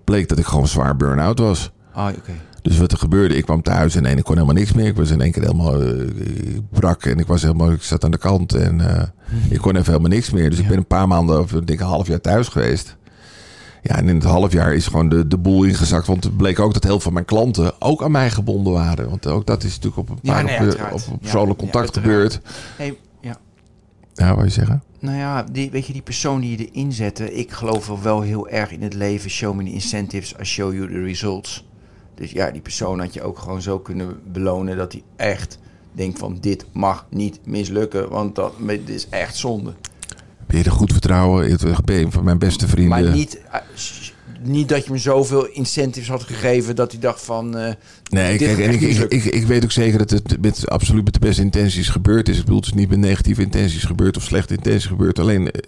bleek dat ik gewoon zwaar burn-out was. Ah, oké. Dus wat er gebeurde, ik kwam thuis en ik kon helemaal niks meer. Ik was in één keer helemaal eh, brak en ik was helemaal, ik zat aan de kant en eh, ik kon even helemaal niks meer. Dus ik ben een paar maanden, of ik denk een half jaar thuis geweest. Ja, en in het half jaar is gewoon de, de boel ingezakt. Want het bleek ook dat heel veel van mijn klanten ook aan mij gebonden waren. Want ook dat is natuurlijk op een Ja, paar nee, op, op, persoonlijk ja, contact gebeurd. Hey, ja. Ja, wat je zeggen? Nou ja, die, weet je, die persoon die je erin zette. Ik geloof wel heel erg in het leven. Show me the incentives, I show you the results. Dus ja, die persoon had je ook gewoon zo kunnen belonen dat hij echt denkt van dit mag niet mislukken. Want dat dit is echt zonde. Ben je er goed vertrouwen? Ik ben een van mijn beste vrienden. Maar niet, eh, niet dat je hem zoveel incentives had gegeven dat hij dacht van... eh, Nee, kijk, en ik, ik, ik, ik weet ook zeker dat het met, absoluut met de beste intenties gebeurd is. Ik bedoel, het is niet met negatieve intenties gebeurd of slechte intenties gebeurd. Alleen, eh,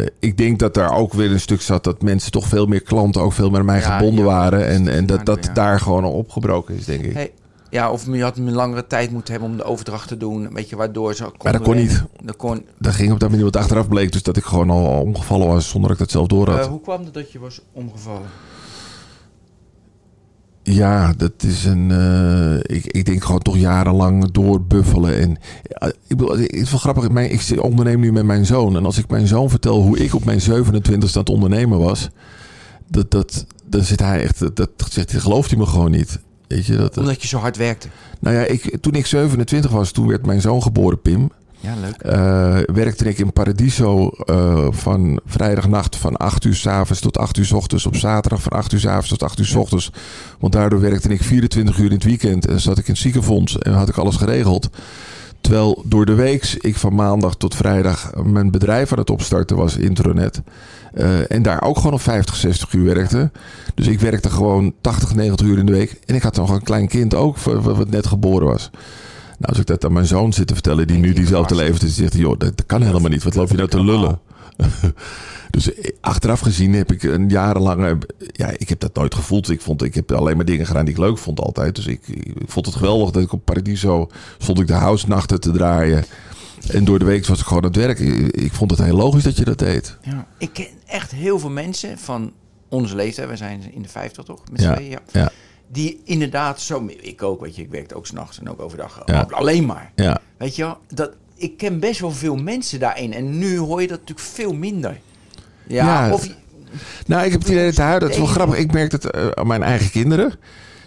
eh, ik denk dat daar ook weer een stuk zat dat mensen toch veel meer klanten ook veel meer aan mij Ja, gebonden ja, waren. En, en dat dat daar gewoon al opgebroken is, denk ik. hey, ja, of je had een langere tijd moeten hebben om de overdracht te doen. Weet je, waardoor ze Maar dat kon niet. Dat kon, Dat ging op dat manier wat achteraf bleek. Dus dat ik gewoon al, al omgevallen was zonder dat ik dat zelf door had. Eh, hoe kwam het dat je was omgevallen? Ja, dat is een. eh, ik, ik denk gewoon toch jarenlang doorbuffelen. En ja, ik bedoel, het is wel grappig. Mijn, ik onderneem nu met mijn zoon. En als ik mijn zoon vertel hoe ik op mijn 27 aan het ondernemen was. Dat, dat, dan zit hij echt. Dat, dat zegt, hij, gelooft hij me gewoon niet. Weet je dat? Omdat je zo hard werkte. Nou ja, ik, toen ik 27 was, toen werd mijn zoon geboren, Pim. Ja, leuk. Eh, werkte ik in Paradiso eh, van vrijdagnacht van 8 uur s avonds tot 8 uur s ochtends. Op zaterdag van 8 uur s avonds tot 8 uur s ochtends. Want daardoor werkte ik 24 uur in het weekend. En zat ik in het ziekenfonds en had ik alles geregeld. Terwijl door de week ik van maandag tot vrijdag mijn bedrijf aan het opstarten was, Intronet. Eh, en daar ook gewoon op 50, 60 uur werkte. Dus ik werkte gewoon 80, 90 uur in de week. En ik had nog een klein kind ook, wat net geboren was. Nou, als ik dat aan mijn zoon zit te vertellen, die nu diezelfde leeft, dan zegt hij, joh, dat kan helemaal niet. Wat loop je nou te lullen? [LAUGHS] dus eh, achteraf gezien heb ik een jarenlange, ja, ik heb dat nooit gevoeld. Ik vond, ik heb alleen maar dingen gedaan die ik leuk vond altijd. Dus ik, ik vond het geweldig dat ik op Paradiso stond ik de house nachten te draaien. En door de week was ik gewoon aan het werk. Ik, ik vond het heel logisch dat je dat deed. Ja. Ik ken echt heel veel mensen van onze leeftijd. We zijn in de 50 toch? Met Ja, tweeën, ja. ja. Die inderdaad zo... Ik ook, weet je. Ik werkte ook s'nachts en ook overdag. Ja. Alleen maar. Ja, Weet je wel? Dat, ik ken best wel veel mensen daarin. En nu hoor je dat natuurlijk veel minder. Ja, Ja. of... Nou, ik heb het idee dat de huid, dat is wel grappig. Ik merk dat eh, aan mijn eigen kinderen,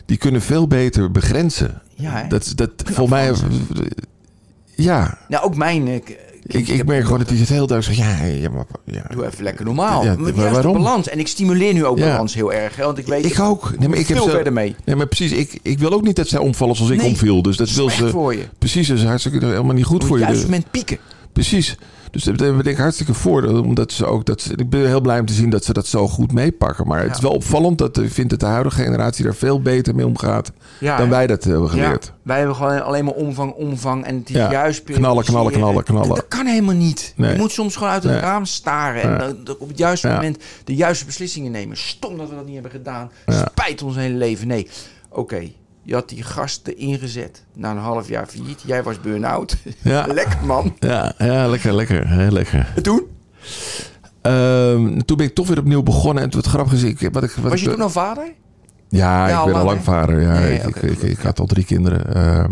die kunnen veel beter begrenzen. Ja, hè? Dat, dat voor mij, ja. Nou, ook mijn... Ik, ik merk gewoon dat die het heel duidelijk zegt, ja, ja, maar, ja. Doe even lekker normaal. Ja, maar juist waarom? de balans. En ik stimuleer nu ook Ja. balans heel erg. Hè, want ik weet... Ik ook. Nee, maar ik heb veel zelf- verder mee. Nee, maar precies. Ik, ik wil ook niet dat zij omvallen zoals ik omviel. Dus dat wil Slecht ze. voor je. Precies, dat is hartstikke helemaal niet goed voor je. juiste Dus- moment pieken. Precies. Dus daar ben ik hartstikke voor. Omdat ze ook dat ze, ik ben heel blij om te zien dat ze dat zo goed meepakken. Maar het is wel opvallend dat ik vind dat de huidige generatie daar veel beter mee omgaat dan hè? wij dat hebben geleerd. Ja, wij hebben gewoon alleen maar omvang, omvang en het is Ja, juist knallen, knallen, knallen, knallen. Dat, kan helemaal niet. Nee. Je moet soms gewoon uit het Nee. raam staren en Ja. dan- dan op het juiste moment de juiste beslissingen nemen. Stom dat we dat niet hebben gedaan. Spijt ons hele leven. Nee, oké. Je had die gasten ingezet na een half jaar failliet. Jij was burn-out. Ja. [LAUGHS] Lekker man. Ja, ja, lekker, lekker, heel lekker. En toen? Ehm, toen ben ik toch weer opnieuw begonnen. En het grappig is, ik, wat ik, wat Was ik, je toen al vader? Ja, Ja, ik al ben al lang, vader. Ja, ik, ik, ik, had al drie kinderen. Ehm,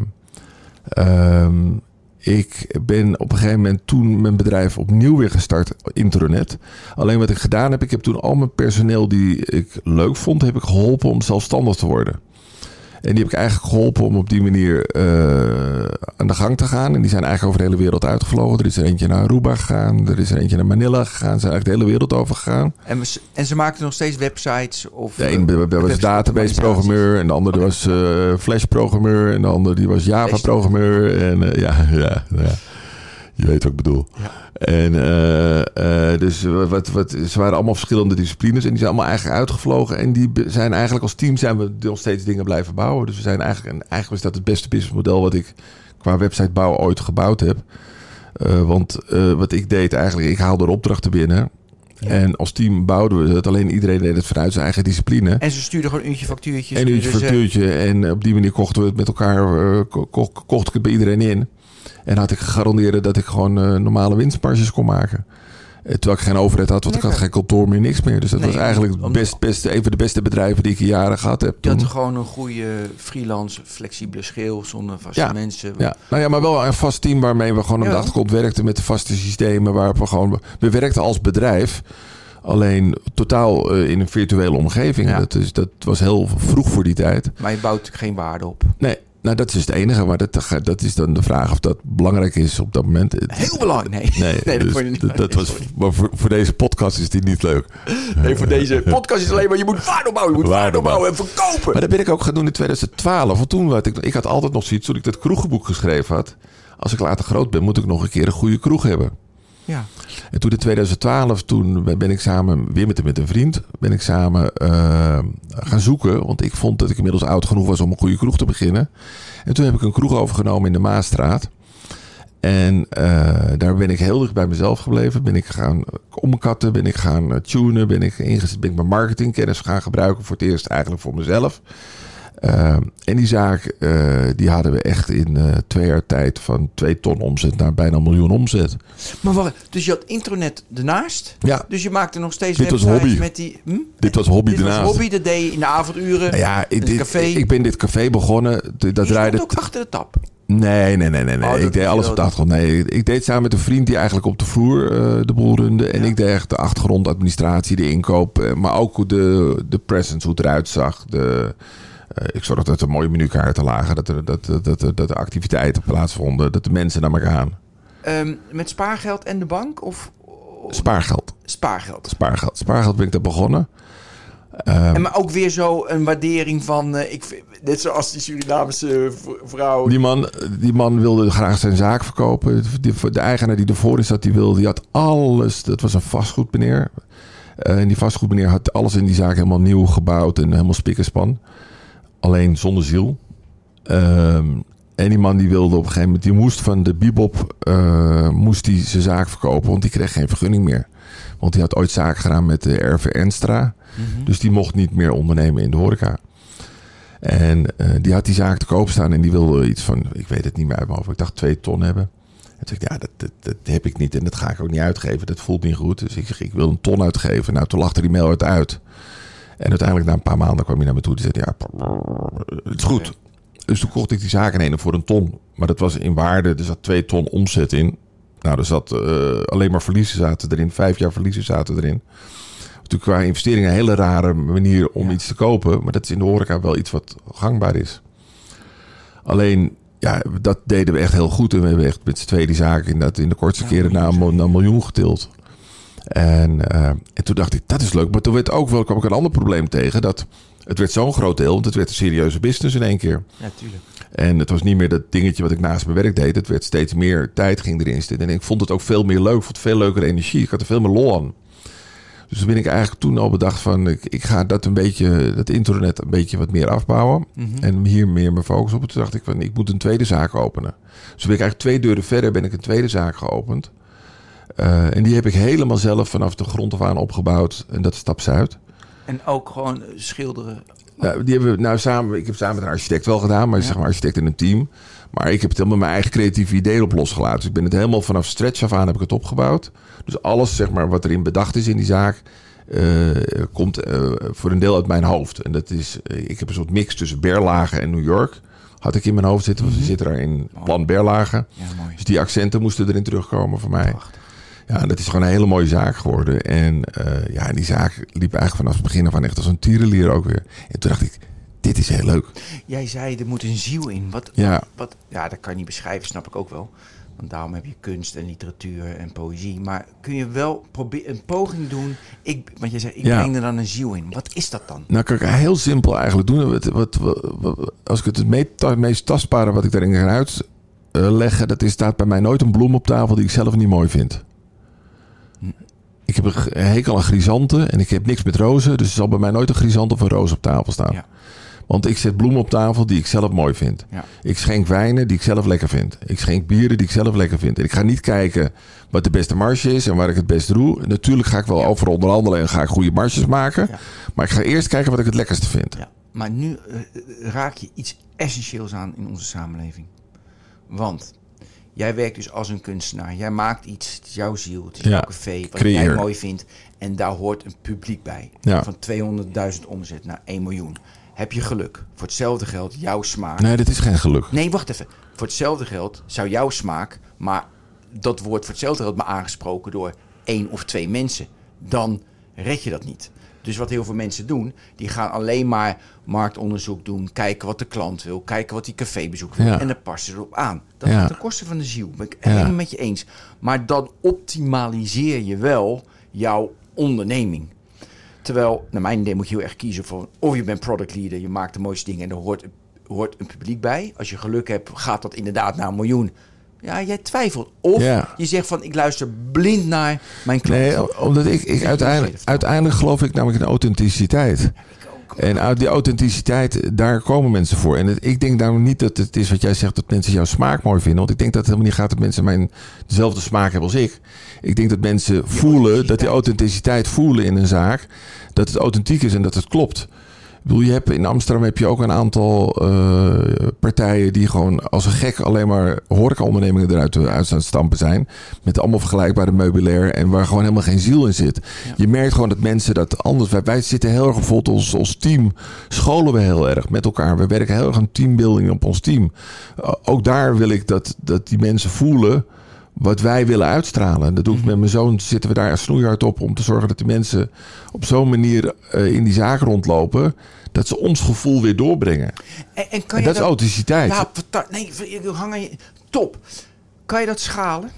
ehm, ik ben op een gegeven moment toen mijn bedrijf opnieuw weer gestart, Intronet. Alleen wat ik gedaan heb, ik heb toen al mijn personeel die ik leuk vond, heb ik geholpen om zelfstandig te worden. En die heb ik eigenlijk geholpen om op die manier eh, aan de gang te gaan. En die zijn eigenlijk over de hele wereld uitgevlogen. Er is er eentje naar Aruba gegaan. Er is er eentje naar Manila gegaan. Ze zijn eigenlijk de hele wereld over gegaan. En, we- en ze maakten nog steeds websites? Of, De een was website database-programmeur. En de ander was eh, Flash-programmeur. En de ander die was Java-programmeur. En eh, ja, ja, ja, je weet wat ik bedoel. Ja. En eh, eh, dus wat, wat, ze waren allemaal verschillende disciplines. En die zijn allemaal eigenlijk uitgevlogen. En die zijn eigenlijk als team zijn we nog steeds dingen blijven bouwen. Dus we zijn eigenlijk, en eigenlijk was dat het beste businessmodel wat ik qua websitebouw ooit gebouwd heb. Eh, want wat ik deed eigenlijk, ik haalde er opdrachten binnen. En als team bouwden we het. Alleen iedereen deed het vanuit zijn eigen discipline. En ze stuurden gewoon een uurtje factuurtjes. En een uurtje ze- factuurtje. En op die manier kochten we het met elkaar. ko- ko- kocht ik het bij iedereen in. En had ik gegarandeerd dat ik gewoon eh, normale winstmarges kon maken. Eh, Terwijl ik geen overheid had, want ik had geen kantoor meer, niks meer. Dus dat Nee, was eigenlijk best, beste, een van de beste bedrijven die ik in jaren gehad heb. Je had toen. gewoon een goede freelance, flexibele schil zonder vaste Ja. mensen. Ja, nou ja, maar wel een vast team waarmee we gewoon op Ja. de achtergrond werkten met de vaste systemen. Waar we gewoon. We werkten als bedrijf. Alleen totaal eh, in een virtuele omgeving. Ja. Dat, is, dat was heel vroeg voor die tijd. Maar je bouwt geen waarde op. Nee, nou dat is het enige. Maar dat, dat is dan de vraag of dat belangrijk is op dat moment. Heel belangrijk. Nee, Nee, nee dat dus je niet. dat, dat was, maar voor, voor deze podcast is die niet leuk. Nee, voor deze podcast is alleen maar je moet waarde opbouwen. Je moet Waarde opbouwen en verkopen. Maar dat ben ik ook gaan doen in 2012. Want toen had ik, ik had altijd nog zoiets, toen ik dat kroegenboek geschreven had. Als ik later groot ben, moet ik nog een keer een goede kroeg hebben. Ja. En toen in 2012, toen ben ik samen, weer met, een vriend, ben ik samen eh, gaan zoeken. Want ik vond dat ik inmiddels oud genoeg was om een goede kroeg te beginnen. En toen heb ik een kroeg overgenomen in de Maasstraat. En eh, daar ben ik heel dicht bij mezelf gebleven. Ben ik gaan omkatten, ben ik gaan eh, tunen, ben ik, ben ik mijn marketingkennis gaan gebruiken voor het eerst eigenlijk voor mezelf. Eh, en die zaak, eh, die hadden we echt in eh, twee jaar tijd van twee ton omzet naar bijna een miljoen omzet. Maar wacht, dus je had internet ernaast. Ja, Dus je maakte nog steeds Dit was hobby. met die... Hm? dit was hobby Dit was daarnaast. hobby, dat deed je in de avonduren. Nou ja, ik, het dit- café. ik ben dit café begonnen. Dat je draaide. ook achter de tap. Nee, nee, nee, nee. nee. Oh, ik deed alles op de achtergrond. Nee, ik deed samen met een vriend die eigenlijk op de vloer de boel runde. En Ja. ik deed echt de achtergrondadministratie, de inkoop. maar ook hoe de, de presence, hoe het eruit zag. De, ik zorgde dat er mooie menukaarten lagen. Dat er, dat, dat, dat, dat er activiteiten plaatsvonden. Dat de mensen naar elkaar gaan. Ehm, met spaargeld en de bank? Of Spaargeld. spaargeld? Spaargeld. Spaargeld ben ik daar begonnen. Ehm, En maar ook weer zo een waardering van... eh, ik, vind- net zoals die Surinaamse vrouw. Die man, die man wilde graag zijn zaak verkopen. Die- de eigenaar die ervoor in zat, die wilde, die had alles. Dat was een vastgoedmeneer. Eh, en die vastgoedmeneer had alles in die zaak helemaal nieuw gebouwd en helemaal spik en span. Alleen zonder ziel. Ehm, en die man die wilde op een gegeven moment, die moest van de Bibop eh, moest die zijn zaak verkopen, want die kreeg geen vergunning meer. Want die had ooit zaken gedaan met de RV Enstra. Mhm. Dus die mocht niet meer ondernemen in de horeca. En eh, die had die zaak te koop staan en die wilde iets van, ik weet het niet meer uit mijn hoofd, ik dacht twee ton hebben. En toen dacht ik, ja, dat, dat, dat heb ik niet en dat ga ik ook niet uitgeven. Dat voelt niet goed. Dus ik zeg, ik wil een ton uitgeven. Nou, toen lachte die mail uit. En uiteindelijk na een paar maanden kwam hij naar me toe. Die zei, ja, het is goed. Dus toen kocht ik die zaak in ene voor een ton. Maar dat was in waarde, er zat twee ton omzet in. Nou, er zat eh, alleen maar verliezen zaten erin. Vijf jaar verliezen zaten erin. Natuurlijk qua investering een hele rare manier om Ja. iets te kopen. Maar dat is in de horeca wel iets wat gangbaar is. Alleen, ja, dat deden we echt heel goed. En we hebben echt met z'n tweeën die zaak in, dat, in de kortste Ja, keren naar een, miljoen getild. En, eh, en toen dacht ik, dat is leuk. Maar toen werd ook wel, kwam ik een ander probleem tegen. Dat het werd zo'n groot deel, want het werd een serieuze business in één keer. Ja, tuurlijk. En het was niet meer dat dingetje wat ik naast mijn werk deed. Het werd steeds meer tijd ging erin zitten. En ik vond het ook veel meer leuk. Ik vond het veel leukere energie. Ik had er veel meer lol aan. Dus toen ben ik eigenlijk toen al bedacht van... Ik, ik ga dat een beetje, dat internet een beetje wat meer afbouwen. Mhm. En hier meer mijn focus op. Toen dacht ik van, ik moet een tweede zaak openen. Dus ben ik eigenlijk twee deuren verder ben ik een tweede zaak geopend. Eh, en die heb ik helemaal zelf vanaf de grond af aan opgebouwd. En dat is Stap Zuid. En ook gewoon eh, schilderen. Nou, die hebben we nou samen. Ik heb samen met een architect wel gedaan, maar Ja. zeg maar architect in een team. Maar ik heb het helemaal mijn eigen creatieve ideeën op losgelaten. Dus ik ben het helemaal vanaf stretch af aan heb ik het opgebouwd. Dus alles zeg maar wat erin bedacht is in die zaak. eh, komt voor een deel uit mijn hoofd. En dat is, ik heb een soort mix tussen Berlage en New York. Had ik in mijn hoofd zitten. Want ze zitten daar in plan Berlage. Ja, mooi. Dus die accenten moesten erin terugkomen voor mij. Prachtig. Ja, dat is gewoon een hele mooie zaak geworden. En eh, ja, die zaak liep eigenlijk vanaf het begin af aan echt als een tierenlier ook weer. En toen dacht ik, dit is heel leuk. Jij zei, er moet een ziel in. Wat, Ja. wat, ja, dat kan je niet beschrijven, snap ik ook wel. Want daarom heb je kunst en literatuur en poëzie. Maar kun je wel proberen een poging doen? Ik, want je zei, ik Ja. breng er dan een ziel in. Wat is dat dan? Nou, kan ik heel simpel eigenlijk doen. Wat, wat, als ik het het meest, ta- meest tastbare wat ik daarin kan uitleggen, dat is staat bij mij nooit een bloem op tafel die ik zelf niet mooi vind. Ik heb een hekel aan grisanten en ik heb niks met rozen, dus er zal bij mij nooit een grisant of een roos op tafel staan. Ja. Want ik zet bloemen op tafel die ik zelf mooi vind. Ja. Ik schenk wijnen die ik zelf lekker vind. Ik schenk bieren die ik zelf lekker vind. En ik ga niet kijken wat de beste marge is en waar ik het best doe. Natuurlijk ga ik wel over onderhandelen en ga ik goede marges maken. Ja. Maar ik ga eerst kijken wat ik het lekkerste vind. Ja, maar nu eh, raak je iets essentieels aan in onze samenleving. Want jij werkt dus als een kunstenaar. Jij maakt iets, het is jouw ziel, het is Ja, jouw café, wat creëer. jij mooi vindt. En daar hoort een publiek bij. Ja. Van 200.000 omzet naar 1 miljoen. Heb je geluk. Voor hetzelfde geld jouw smaak. Nee, dat is geen geluk. Nee, wacht even. Voor hetzelfde geld zou jouw smaak, maar dat wordt voor hetzelfde geld maar aangesproken door één of twee mensen. Dan red je dat niet. Dus wat heel veel mensen doen, die gaan alleen maar marktonderzoek doen, kijken wat de klant wil, kijken wat die cafébezoek wil Ja. en dan passen ze erop aan. Dat Ja. gaat ten koste van de ziel. Ben ik helemaal met je eens. Maar dan optimaliseer je wel jouw onderneming. Terwijl, naar mijn idee, moet je heel erg kiezen voor... of je bent product leader, je maakt de mooiste dingen... en er hoort, hoort een publiek bij. Als je geluk hebt, gaat dat inderdaad naar een miljoen. Ja, jij twijfelt. Of Ja. je zegt van, ik luister blind naar mijn klant. Nee, omdat ik, ik uiteindelijk, uiteindelijk geloof ik namelijk in authenticiteit. En uit die authenticiteit, daar komen mensen voor. En het- ik denk daarom niet dat het is wat jij zegt, dat mensen jouw smaak mooi vinden. Want ik denk dat het helemaal niet gaat dat mensen mijn dezelfde smaak hebben als ik. Ik denk dat mensen voelen, dat die authenticiteit voelen in een zaak. Dat het authentiek is en dat het klopt. Bedoel, je hebt, in Amsterdam heb je ook een aantal eh, partijen die gewoon als een gek alleen maar horecaondernemingen eruit eh, uit aan stampen zijn. Met allemaal vergelijkbare meubilair en waar gewoon helemaal geen ziel in zit. Je merkt gewoon dat mensen dat anders... Wij, wij zitten heel erg bijvoorbeeld als, als team, scholen we heel erg met elkaar. We werken heel erg aan teambuilding op ons team. Uh, ook daar wil ik dat, dat die mensen voelen wat wij willen uitstralen. Dat doe ik met mijn zoon, zitten we daar snoeihard op om te zorgen dat die mensen op zo'n manier eh, in die zaak rondlopen, dat ze ons gevoel weer doorbrengen. En, en kan En je dat is authenticiteit. Ja, nee, ik wil hangen. je- Top. Kan je dat schalen?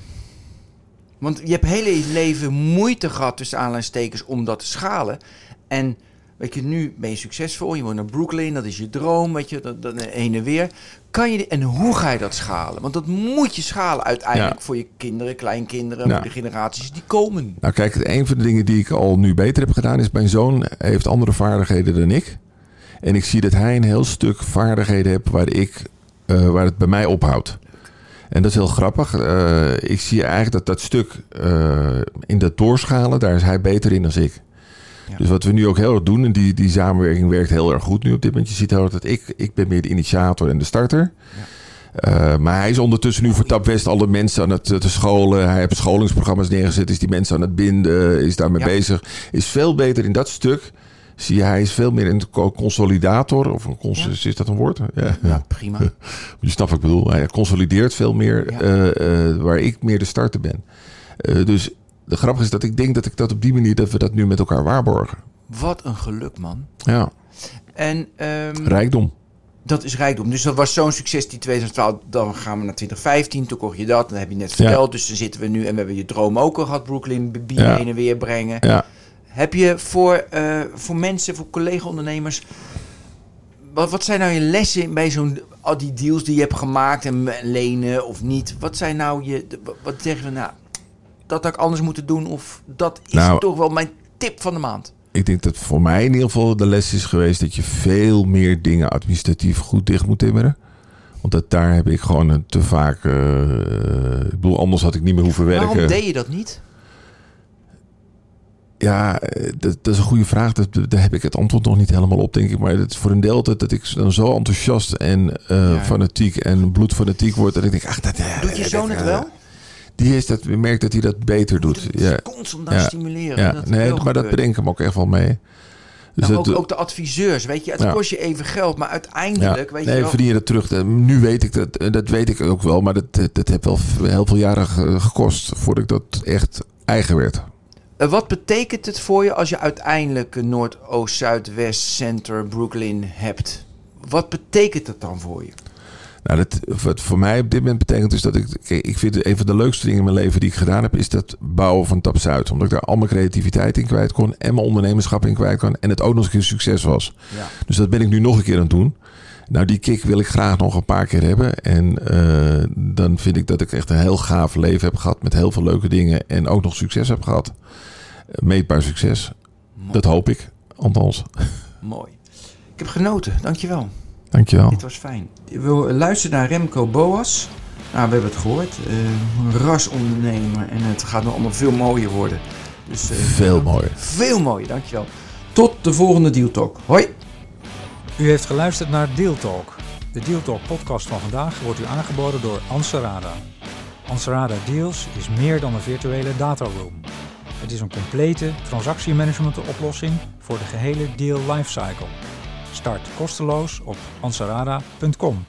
Want je hebt heel je leven moeite gehad tussen aanleidingstekens om dat te schalen. En weet je, nu ben je succesvol. Je woont naar Brooklyn, dat is je droom, weet je, dat, dat heen en weer. Kan je, en hoe ga je dat schalen? Want dat moet je schalen uiteindelijk Ja. voor je kinderen, kleinkinderen, Ja. de generaties die komen. Nou kijk, een van de dingen die ik al nu beter heb gedaan is... mijn zoon heeft andere vaardigheden dan ik. En ik zie dat hij een heel stuk vaardigheden heeft waar, ik, eh, waar het bij mij ophoudt. En dat is heel grappig. Eh, ik zie eigenlijk dat dat stuk eh, in dat doorschalen, daar is hij beter in dan ik. Dus wat we nu ook heel erg doen, en die, die samenwerking werkt heel erg goed nu op dit moment. Je ziet heel erg dat ik, ik ben meer de initiator en de starter. Eh, maar hij is ondertussen nu voor Tap West alle mensen aan het eh, te scholen. Hij heeft scholingsprogramma's neergezet, is die mensen aan het binden, is daarmee Ja. bezig. Is veel beter in dat stuk. Zie je, hij is veel meer een co- consolidator. Of een cons Ja. is dat een woord? Ja. Ja, prima. [LAUGHS] Je snapt wat ik bedoel. Hij consolideert veel meer, eh, eh, waar ik meer de starter ben. Eh, dus de grap is dat ik denk dat ik dat op die manier, dat we dat nu met elkaar waarborgen. Wat een geluk, man. Ja, En ehm, rijkdom. Dat is rijkdom. Dus dat was zo'n succes die 2012. Dan gaan we naar 2015. Toen kocht je dat. Dan heb je net verteld. Dus dan zitten we nu. En we hebben je droom ook al gehad. Brooklyn bier Ja. heen en weer brengen. Ja. Heb je voor, eh, voor mensen, voor collega-ondernemers. Wat, wat zijn nou je lessen bij zo'n. Al die deals die je hebt gemaakt. En lenen of niet. Wat zijn nou je. Wat zeggen we nou. Dat had ik anders moeten doen. Of dat is Nou, toch wel mijn tip van de maand. Ik denk dat voor mij in ieder geval de les is geweest dat je veel meer dingen administratief goed dicht moet timmeren. Want dat, daar heb ik gewoon een te vaak. eh, ik bedoel, anders had ik niet meer hoeven werken. Waarom deed je dat niet? Ja, eh, dat, dat is een goede vraag. Dat, daar heb ik het antwoord nog niet helemaal op, denk ik. Maar het is voor een deel dat, dat ik dan zo enthousiast en eh, Ja. fanatiek en bloedfanatiek word. Dat ik denk, ach, dat... Doet je zoon het eh, wel? Die is dat, ik merk dat hij dat beter doet. Ja, Constant Ja. stimuleren. ja. dat nee, maar dat ik hem ook echt wel mee. Dus Nou, dat- ook, ook de adviseurs, weet je, het Ja. kost je even geld, maar uiteindelijk, weet nee, je wel, verdien je dat terug. Nu weet ik dat, dat weet ik ook wel, maar dat, dat, dat heeft wel heel veel jaren ge- gekost voordat ik dat echt eigen werd. Eh, wat betekent het voor je als je uiteindelijk een Noord, Oost, Zuid, West, Center, Brooklyn hebt? wat betekent dat dan voor je? Nou, dat, wat voor mij op dit moment betekent is dat ik... Ik vind een van de leukste dingen in mijn leven die ik gedaan heb... is dat bouwen van Tap Zuid. Omdat ik daar al mijn creativiteit in kwijt kon... en mijn ondernemerschap in kwijt kon... en het ook nog eens een succes was. Ja. Dus dat ben ik nu nog een keer aan het doen. Nou, die kick wil ik graag nog een paar keer hebben. En eh, dan vind ik dat ik echt een heel gaaf leven heb gehad... met heel veel leuke dingen... en ook nog succes heb gehad. Meetbaar succes. Dat hoop ik, althans. Mooi. Ik heb genoten, dankjewel. Dankjewel. Dit was fijn. We luisteren naar Remco Boas. Nou, we hebben het gehoord. Eh, een rasondernemer. En het gaat nog allemaal veel mooier worden. Dus, eh, Veel mooier. Veel mooier, dankjewel. Tot de volgende Deal Talk. Hoi. U heeft geluisterd naar Deal Talk. De Deal Talk podcast van vandaag wordt u aangeboden door Anserada. Anserada Deals is meer dan een virtuele dataroom. Het is een complete transactiemanagement oplossing voor de gehele deal lifecycle. Start kosteloos op ansarada.com.